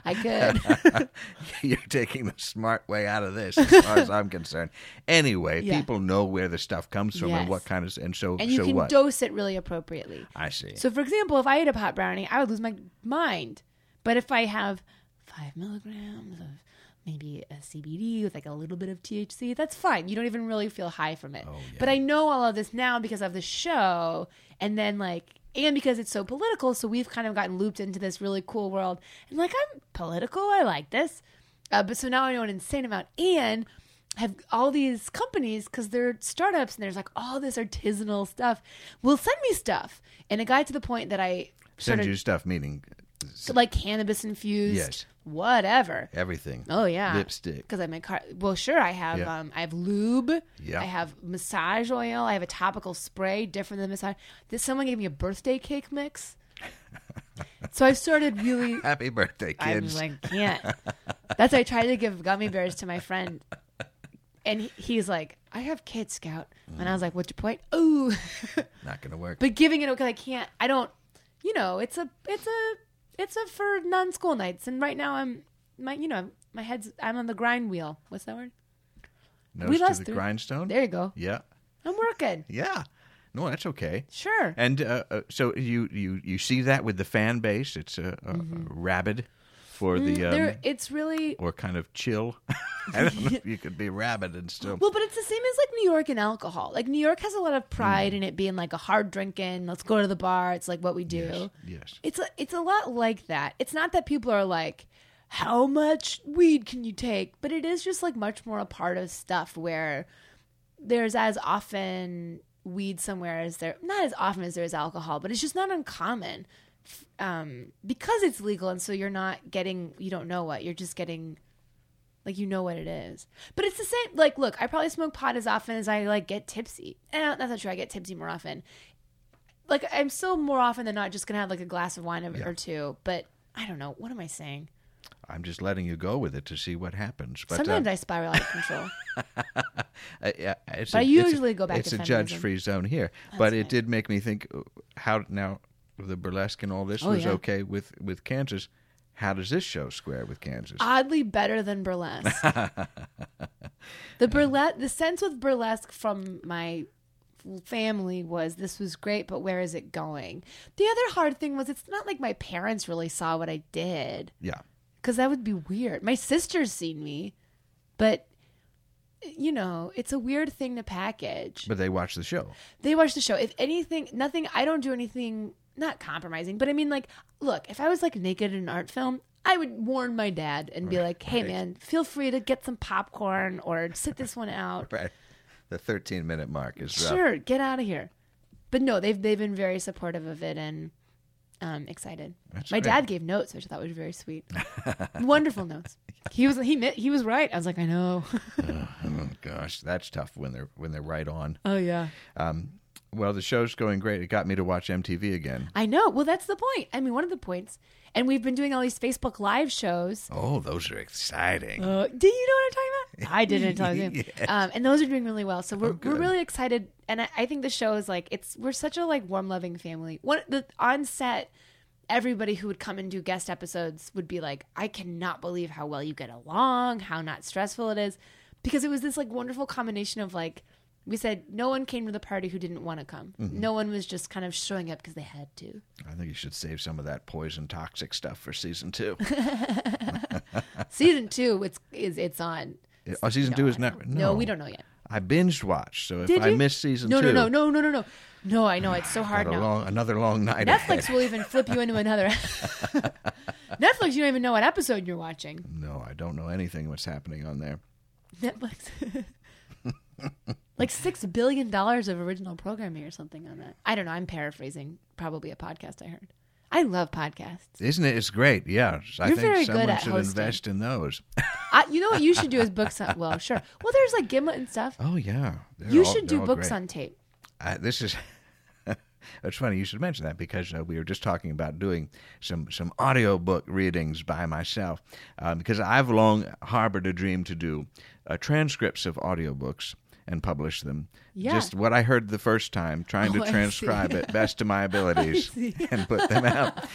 I could. [LAUGHS] You're taking the smart way out of this, as far as I'm concerned. Anyway, Yeah. people know where the stuff comes from and what kind of and so and you so can what. dose it really appropriately. I see. So, for example, if I ate a pot brownie, I would lose my mind. But if I have five milligrams of maybe a CBD with like a little bit of THC, that's fine. You don't even really feel high from it. Oh, yeah. But I know all of this now because of the show, and then like, and because it's so political, so we've kind of gotten looped into this really cool world. And like, I'm political. I like this. Uh, but so now I know an insane amount, and have all these companies because they're startups and there's like all this artisanal stuff will send me stuff and it got to the point that i Send started you stuff, meaning like cannabis infused Yes. whatever everything. oh yeah Lipstick. because i'm a car well sure i have Yeah. um i have lube Yeah. i have massage oil i have a topical spray different than massage this someone gave me a birthday cake mix [LAUGHS] so i started really [LAUGHS] Happy birthday, I kids. was like, can't. That's why I tried to give gummy bears to my friend, and he- he's like, I have Kid Scout, and I was like, what's your point? Ooh, Not gonna work. but giving it because I can't. I don't. You know, it's a, it's a, it's a for non-school nights, and right now I'm my, you know, my head's I'm on the grind wheel. What's that word? Nose we to lost the three- grindstone. There you go. Yeah, I'm working. yeah. No, that's okay. Sure. And uh, uh, so you, you you see that with the fan base, it's uh, uh, rabid for the. Mm, there, um, it's really or kind of chill. [LAUGHS] I don't know if you could be rabid and still. Well, but it's the same as like New York and alcohol. Like New York has a lot of pride Mm. in it being like a hard drinking. Let's go to the bar. It's like what we do. yes. It's a it's a lot like that. It's not that people are like, how much weed can you take? But it is just like much more a part of stuff where there's as often weed somewhere as there not as often as there is alcohol, but it's just not uncommon um, because it's legal, and so you're not getting you don't know what you're just getting like you know what it is. But it's the same. Like, look, I probably smoke pot as often as I like get tipsy, and that's not true. I get tipsy more often. Like I'm still more often than not just gonna have like a glass of wine or two. But I don't know. What am I saying? I'm just letting you go with it to see what happens. But Sometimes uh, I spiral out of control. [LAUGHS] Uh, yeah, But I a- usually a, go back It's to a feminism. judge-free zone here, but it did make me think uh, how now the burlesque and all this Oh, was yeah. okay with with Kansas. How does this show square with Kansas? Oddly better than burlesque. [LAUGHS] the burlesque, the sense with burlesque from my family was this was great, but where is it going? The other hard thing was it's not like my parents really saw what I did. yeah, because that would be weird. My sister's seen me, but you know, it's a weird thing to package. but they watch the show. They watch the show. If anything, nothing. I don't do anything. Not compromising, but I mean, like, look, if I was like naked in an art film, I would warn my dad and be like, "Hey, right. man, feel free to get some popcorn or sit this one out. [LAUGHS] Right. The 13 minute mark is rough. Sure, get out of here." But no, they've they've been very supportive of it and um, excited. That's My great. dad gave notes, which I thought was very sweet. Wonderful notes. He was he he was right. I was like, I know. [LAUGHS] Oh gosh, that's tough when they're when they're right on. oh yeah. Um, well, the show's going great. It got me to watch MTV again. I know. Well, that's the point. I mean, one of the points. And we've been doing all these Facebook Live shows. Oh, those are exciting. Uh, do you know what I'm talking about? I didn't until I was. Yes. Um, and those are doing really well. So we're, we're really excited. And I, I think the show is like it's we're such a like warm loving family. One the on set, everybody who would come and do guest episodes would be like, I cannot believe how well you get along, how not stressful it is, because it was this like wonderful combination of like. We said no one came to the party who didn't want to come. Mm-hmm. No one was just kind of showing up because they had to. I think you should save some of that poison toxic stuff for season two. [LAUGHS] Season two, it's is it's on. oh, season two is not. No, we don't know yet. I binge watched, so if Did I you? miss season no, two, no, no, no, no, no, no. No, I know it's so hard now. long, another long night. Netflix will even flip you into another. [LAUGHS] Netflix, you don't even know what episode you're watching. No, I don't know anything what's happening on there. Netflix. [LAUGHS] like six billion dollars of original programming or something on that. I don't know. I'm paraphrasing probably a podcast I heard. I love podcasts. Isn't it? It's great. Yeah, I You're think very good someone at should hosting. invest in those. I, you know what you should do is books on. Well, sure. Well, there's like Gimlet and stuff. oh yeah, They're You all- should do books great. on tape. Uh, this is. [LAUGHS] It's funny you should mention that because uh, we were just talking about doing some some audiobook readings by myself um, because I've long harbored a dream to do uh, transcripts of audiobooks and publish them. Yeah. Just what I heard the first time, trying [LAUGHS] Oh, to transcribe it [LAUGHS] best to my abilities [LAUGHS] and put them out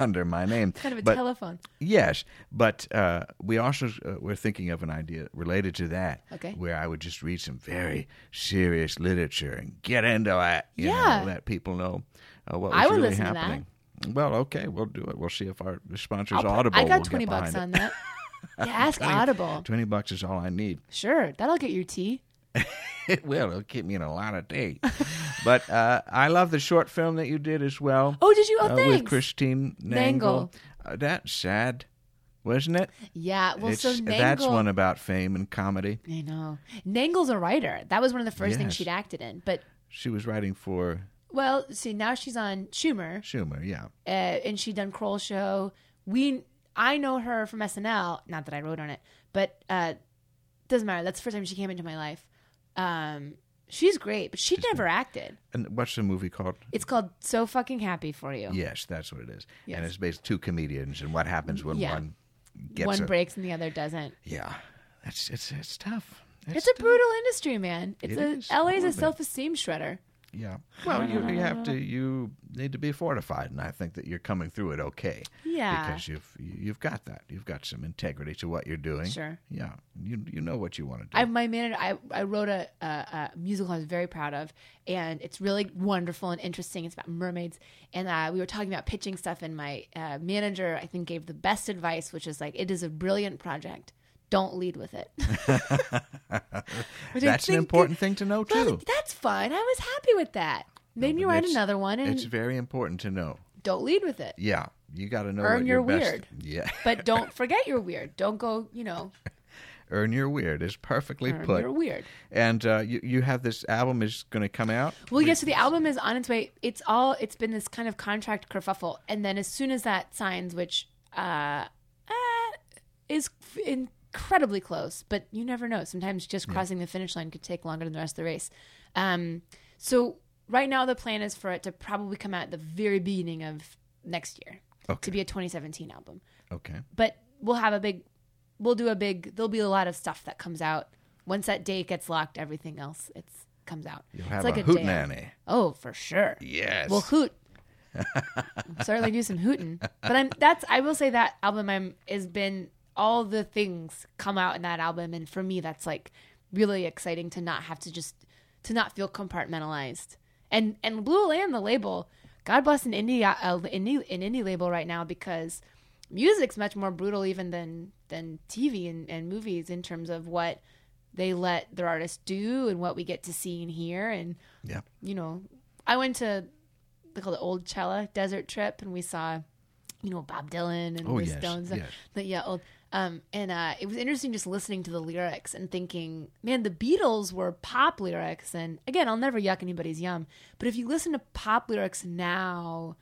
under my name. Kind of a But- telephone. Yes, but uh, we also uh, were thinking of an idea related to that. Okay. Where I would just read some very serious literature and get into it. You Yeah. Know, let people know uh, what was I would really listen to that. happening. Well, okay, we'll do it. We'll see if our sponsors put- Audible. I got twenty bucks on that. Yeah, ask Audible. Twenty bucks is all I need. Sure, that'll get your tea. [LAUGHS] It will. It'll keep me in a lot of date. but uh, I love the short film that you did as well. Oh, did you? Oh, uh, thanks. with Christine Nangle. Nangle. Uh, that's sad, wasn't it? Yeah, well, so It's- Nangle. that's one about fame and comedy. I know. Nangle's a writer. That was one of the first things she'd acted in. But She was writing for well, see, now she's on Schumer, Schumer, yeah. uh, and she done Kroll Show. We, I know her from SNL. Not that I wrote on it, but uh, doesn't matter. That's the first time she came into my life. Um, she's great, but she'd never acted. And what's the movie called? It's called So Fucking Happy for You. Yes, that's what it is. Yes. And it's based two comedians and what happens when Yeah. one gets one a, breaks and the other doesn't. Yeah. That's it's it's tough. It's a brutal industry, man. It's It a is, LA's a self-esteem shredder. Yeah. Well, you, you have to you need to be fortified, and I think that you're coming through it okay. Yeah. Because you've you've got that. You've got some integrity to what you're doing. Sure. Yeah. You you know what you want to do. I my manager I, I wrote a, a, a musical I was very proud of and it's really wonderful and interesting. It's about mermaids and uh, we were talking about pitching stuff and my uh, manager I think gave the best advice which is like it is a brilliant project. Don't lead with it. [LAUGHS] That's an important thing to know too. that's fine. I was happy with that. Made me write another one and It's very important to know. don't lead with it. Yeah, you got to know Earn your best- weird. Yeah, [LAUGHS] But don't [LAUGHS] forget you're weird. Don't go, you know. Earn your weird is perfectly Earn put. your weird. And uh, you you have this album is going to come out. Well, yeah. So the album is on its way. It's all. It's been this kind of contract kerfuffle, and then as soon as that signs, which uh, uh is f- incredibly close, but you never know. Sometimes just crossing the finish line could take longer than the rest of the race. Um, so right now the plan is for it to probably come out at the very beginning of next year Okay. to be a 2017 album. Okay. But we'll have a big. We'll do a big. There'll be a lot of stuff that comes out once that date gets locked. Everything else it's comes out. You'll have it's like a, a, hoot nanny. Oh, for sure. Yes. Well, hoot. Certainly do some hooting, but I'm that's I will say that album I'm has been all the things come out in that album, and for me that's like really exciting to not have to just to not feel compartmentalized. And and Blue Élan the label, God bless an indie uh, indie an indie label right now because music's much more brutal even than than TV and, and movies in terms of what they let their artists do and what we get to see and hear and yeah. you know, I went to they call it Oldchella Desert Trip, and we saw, you know, Bob Dylan and Oh, the yes, Stones. yes. But yeah, old. Um, and uh, it was interesting just listening to the lyrics and thinking, man, the Beatles were pop lyrics, and again, I'll never yuck anybody's yum, but if you listen to pop lyrics now,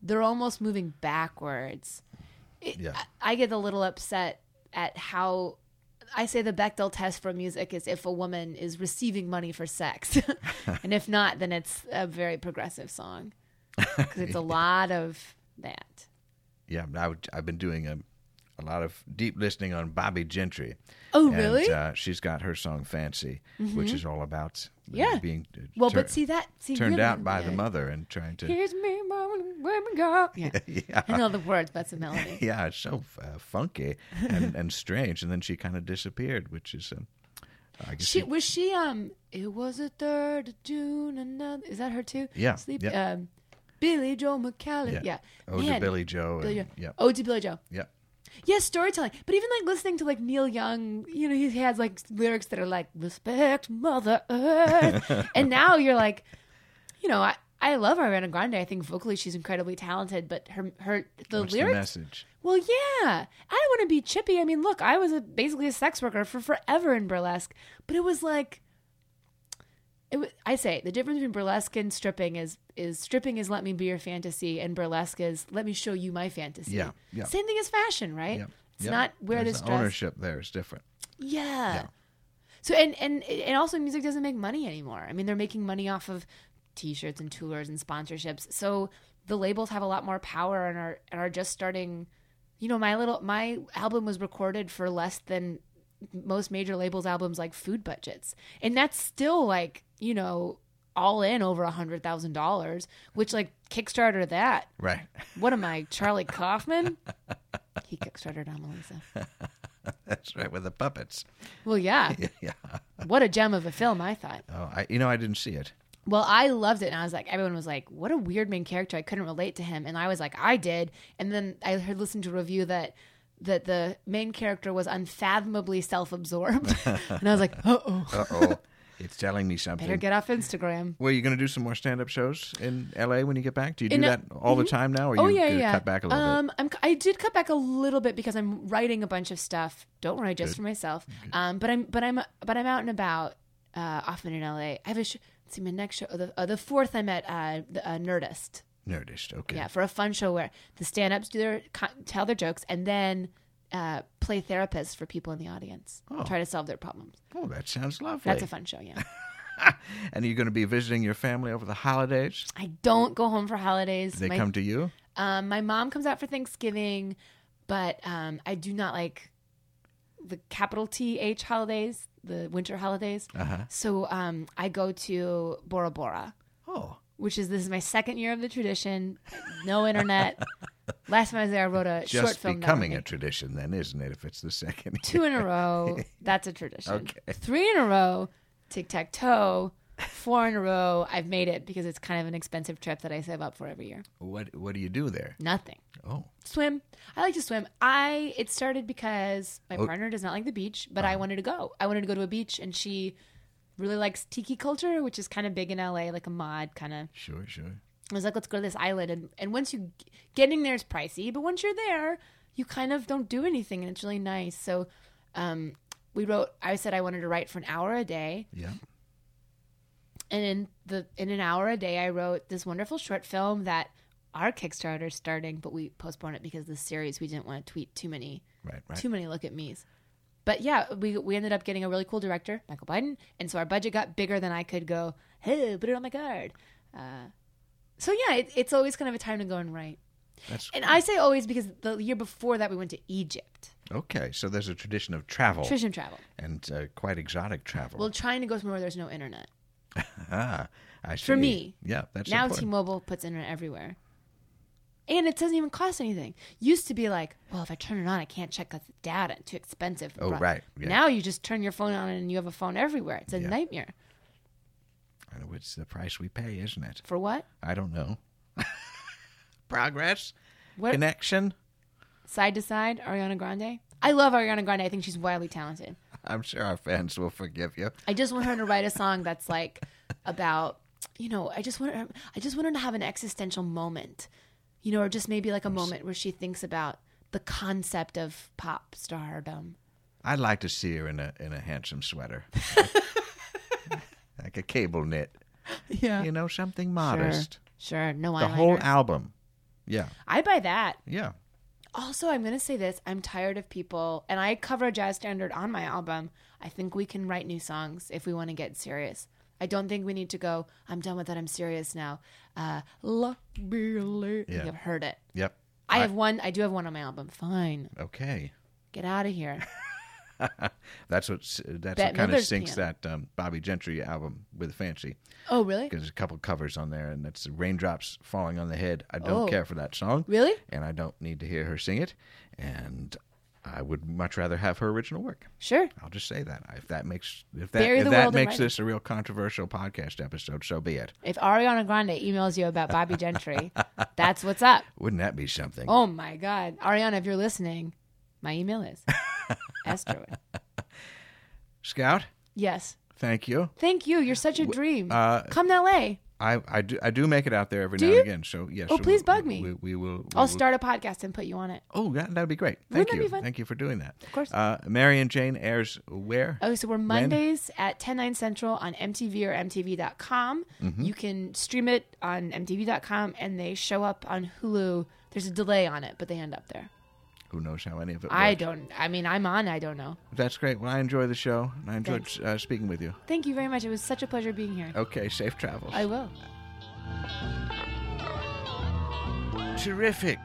they're almost moving backwards. It, Yeah. I, I get a little upset at how I say the Bechdel test for music is if a woman is receiving money for sex, [LAUGHS] and if not, then it's a very progressive song because it's a [LAUGHS] lot of that. Yeah. I would, I've been doing a, a lot of deep listening on Bobbie Gentry. Oh, And, really? Mm-hmm. uh, she's got her song "Fancy," which is all about Yeah. being uh, Well, tur- but see that see turned really- out by the mother and trying to. Here's me, mama, where we go. Yeah, [LAUGHS] Yeah. I know the words, but it's a melody. [LAUGHS] Yeah, it's so uh, funky and, and strange, and then she kind of disappeared, which is, uh, I guess, She she- was she um. It was a third of June. Another is that her too? Yeah, Sleep. yeah. Um, Billie Joe McCallum. Yeah. Yeah. Ode to Billie Joe. Billy and- Joe. Yeah, Ode to Billie Joe. yeah, Yes, storytelling. But even like listening to like Neil Young, you know, he has like lyrics that are like "Respect Mother Earth," [LAUGHS] and now you're like, you know, I I love Ariana Grande. I think vocally she's incredibly talented, but her her the What's the lyrics. message? well, yeah, I don't want to be chippy. I mean, look, I was a, basically a sex worker for forever in burlesque, but it was like. Was, I say the difference between burlesque and stripping is is stripping is let me be your fantasy and burlesque is let me show you my fantasy. Yeah, yeah. Same thing as fashion, right? Yeah, It's yeah. not where There's this the dress. ownership there is different. Yeah. So and and and also music doesn't make money anymore. I mean, they're making money off of t-shirts and tours and sponsorships. So the labels have a lot more power and are and are just starting. You know, my little my album was recorded for less than most major labels' albums like food budgets, and that's still like you know all in over a hundred thousand dollars. Which like Kickstarter that. Right. What am I, [LAUGHS] Charlie Kaufman? He kickstarted Anomalisa. [LAUGHS] That's right with the puppets. Well, yeah. [LAUGHS] Yeah. What a gem of a film, I thought. Oh, I, you know, I didn't see it. Well, I loved it, and I was like, everyone was like, "What a weird main character." I couldn't relate to him, and I was like, "I did." And then I heard listened to a review that that the main character was unfathomably self-absorbed, and I was like, "Uh oh, Uh oh, it's telling me something. better get off Instagram." Well, you're going to do some more stand-up shows in L.A. when you get back? Do you do In, that all the time now, or Oh you yeah, yeah. cut back a little um, I'm, I did cut back a little bit because I'm writing a bunch of stuff. Don't write just for myself. Um, but I'm but I'm but I'm out and about uh, often in LA. I have a sh- let's see my next show. The uh, the fourth I'm at uh, the, uh, Nerdist. Nerdist. Okay. Yeah, for a fun show where the stand-ups do their co- tell their jokes and then uh, play therapists for people in the audience, Oh. try to solve their problems. Oh, that sounds lovely. That's a fun show. Yeah, [LAUGHS] and you're going to be visiting your family over the holidays? I don't go home for holidays. They my, come to you? um, my mom comes out for Thanksgiving, but um, I do not like the capital T H holidays, the winter holidays. Uh-huh. So um, I go to Bora Bora. Oh, Which is this is my second year of the tradition. No internet. [LAUGHS] Last time I was there, I wrote a short film. becoming a tradition then, isn't it, if it's the second two in a row. That's a tradition. Okay. Three in a row, tic tac toe. Four in a row, I've made it because it's kind of an expensive trip that I save up for every year. What What do you do there? Nothing. Oh, Swim. I like to swim. I it started because my Oh. partner does not like the beach, but I uh-huh. wanted to go. I wanted to go to a beach, and she really likes tiki culture, which is kind of big in LA, like a mod kind of. sure, sure. I was like, let's go to this island, and and once you getting there is pricey, but once you're there, you kind of don't do anything, and it's really nice. So, um, we wrote. I said I wanted to write for an hour a day, Yeah. and in the in an hour a day, I wrote this wonderful short film that our Kickstarter is starting, but we postponed it because the series we didn't want to tweet too many Right. Right. too many look at me's. But yeah, we we ended up getting a really cool director, Michael Biden, and so our budget got bigger than I could go. Hey, put it on my card. Uh, so yeah, it, it's always kind of a time to go and write. That's And I say always because the year before that we went to Egypt, okay. So there's a tradition of travel Tradition travel. and uh, quite exotic travel. Well, trying to go somewhere where there's no internet. [LAUGHS] ah, I see. For me. Yeah, that's now important. T-Mobile puts internet everywhere, and it doesn't even cost anything. Used to be like, well, if I turn it on, I can't check the data; too expensive. Oh, right, yeah. Now you just turn your phone on and you have a phone everywhere. It's a Yeah. nightmare. I know it's the price we pay, isn't it? For what? I don't know. [LAUGHS] Progress, What connection. side to side? Ariana Grande. I love Ariana Grande. I think she's wildly talented. I'm sure our fans will forgive you. I just want her to write a [LAUGHS] song that's like about, you know, I just want her, I just want her to have an existential moment, you know, or just maybe like a moment where she thinks about the concept of pop stardom. I'd like to see her in a in a handsome sweater, [LAUGHS] like a cable knit. Yeah, You know, something modest. Sure, sure. no The eyeliner. whole album. Yeah, I buy that. yeah. Also, I'm going to say this: I'm tired of people, and I cover a jazz standard on my album. I think we can write new songs if we want to get serious. I don't think we need to go. I'm done with that. I'm serious now. Uh, luck be. Yeah. You've heard it. Yep. I have one. I do have one on my album. Fine, Okay. get out of here. [LAUGHS] That's what that's Bette what kind of piano. that um, Bobbie Gentry album with Fancy. Oh, really? Because There's a couple covers on there, and it's raindrops falling on the head. I don't Oh. care for that song, Really? and I don't need to hear her sing it. And I would much rather have her original work. Sure. I'll just say that. If that makes if that Bury if that makes this a real controversial podcast episode, so be it. If Ariana Grande emails you about Bobbie Gentry, [LAUGHS] that's what's up. Wouldn't that be something? Oh my God, Ariana, if you're listening, my email is [LAUGHS] Esther. Scout, Yes. thank you. Thank you. You're such a dream. uh, Come to LA. I, I do I do make it out there every Do now you? and again. So yes. Oh, so please we- bug me. We, we will. I'll will- start a podcast and put you on it. Oh, that that'd be great. Wouldn't Thank that you. be fun? Thank you for doing that. Of course. Uh, Mary and Jane airs where? Oh, so we're Mondays at 10, 9 central on MTV or MTV.com. Mm-hmm. You can stream it on MTV.com and they show up on Hulu. There's a delay on it, but they end up there. Who knows how any of it? I don't, I mean, I'm on, I don't know. That's great. Well, I enjoy the show, and I enjoyed uh, speaking with you. Thank you very much. It was such a pleasure being here. Okay, safe travels. I will. Terrific.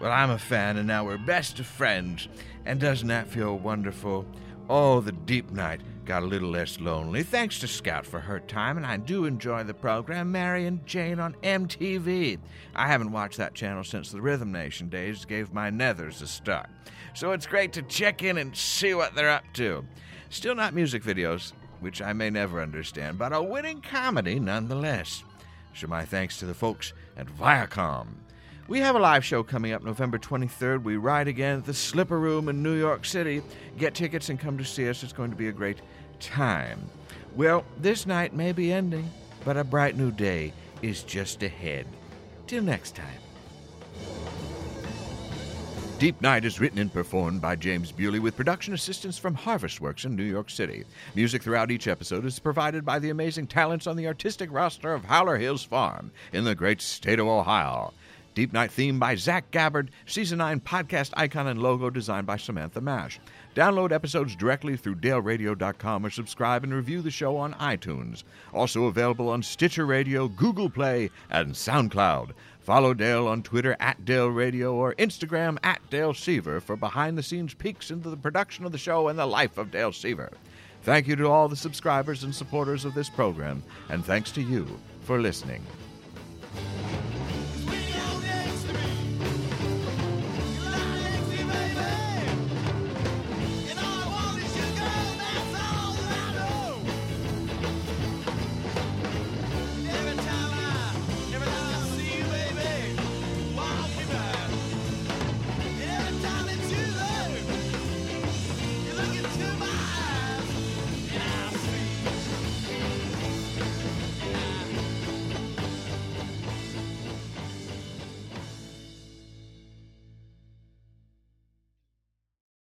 Well, I'm a fan, and now we're best of friends. And doesn't that feel wonderful? Oh, the deep night got a little less lonely. Thanks to Scout for her time, and I do enjoy the program, Mary and Jane on MTV. I haven't watched that channel since the Rhythm Nation days gave my nethers a start. So it's great to check in and see what they're up to. Still not music videos, which I may never understand, but a winning comedy nonetheless. So my thanks to the folks at Viacom. We have a live show coming up November 23rd. We ride again at the Slipper Room in New York City. Get tickets and come to see us. It's going to be a great time. Well, this night may be ending, but a bright new day is just ahead. Till next time. Deep Night is written and performed by James Bewley with production assistance from Harvestworks in New York City. Music throughout each episode is provided by the amazing talents on the artistic roster of Howler Hills Farm in the great state of Ohio. Deep Night theme by Zach Gabbard, Season 9 podcast icon and logo designed by Samantha Mash. Download episodes directly through daleradio.com or subscribe and review the show on iTunes. Also available on Stitcher Radio, Google Play, and SoundCloud. Follow Dale on Twitter at Dale Radio or Instagram at Dale Seaver for behind the scenes peeks into the production of the show and the life of Dale Seaver. Thank you to all the subscribers and supporters of this program, and thanks to you for listening.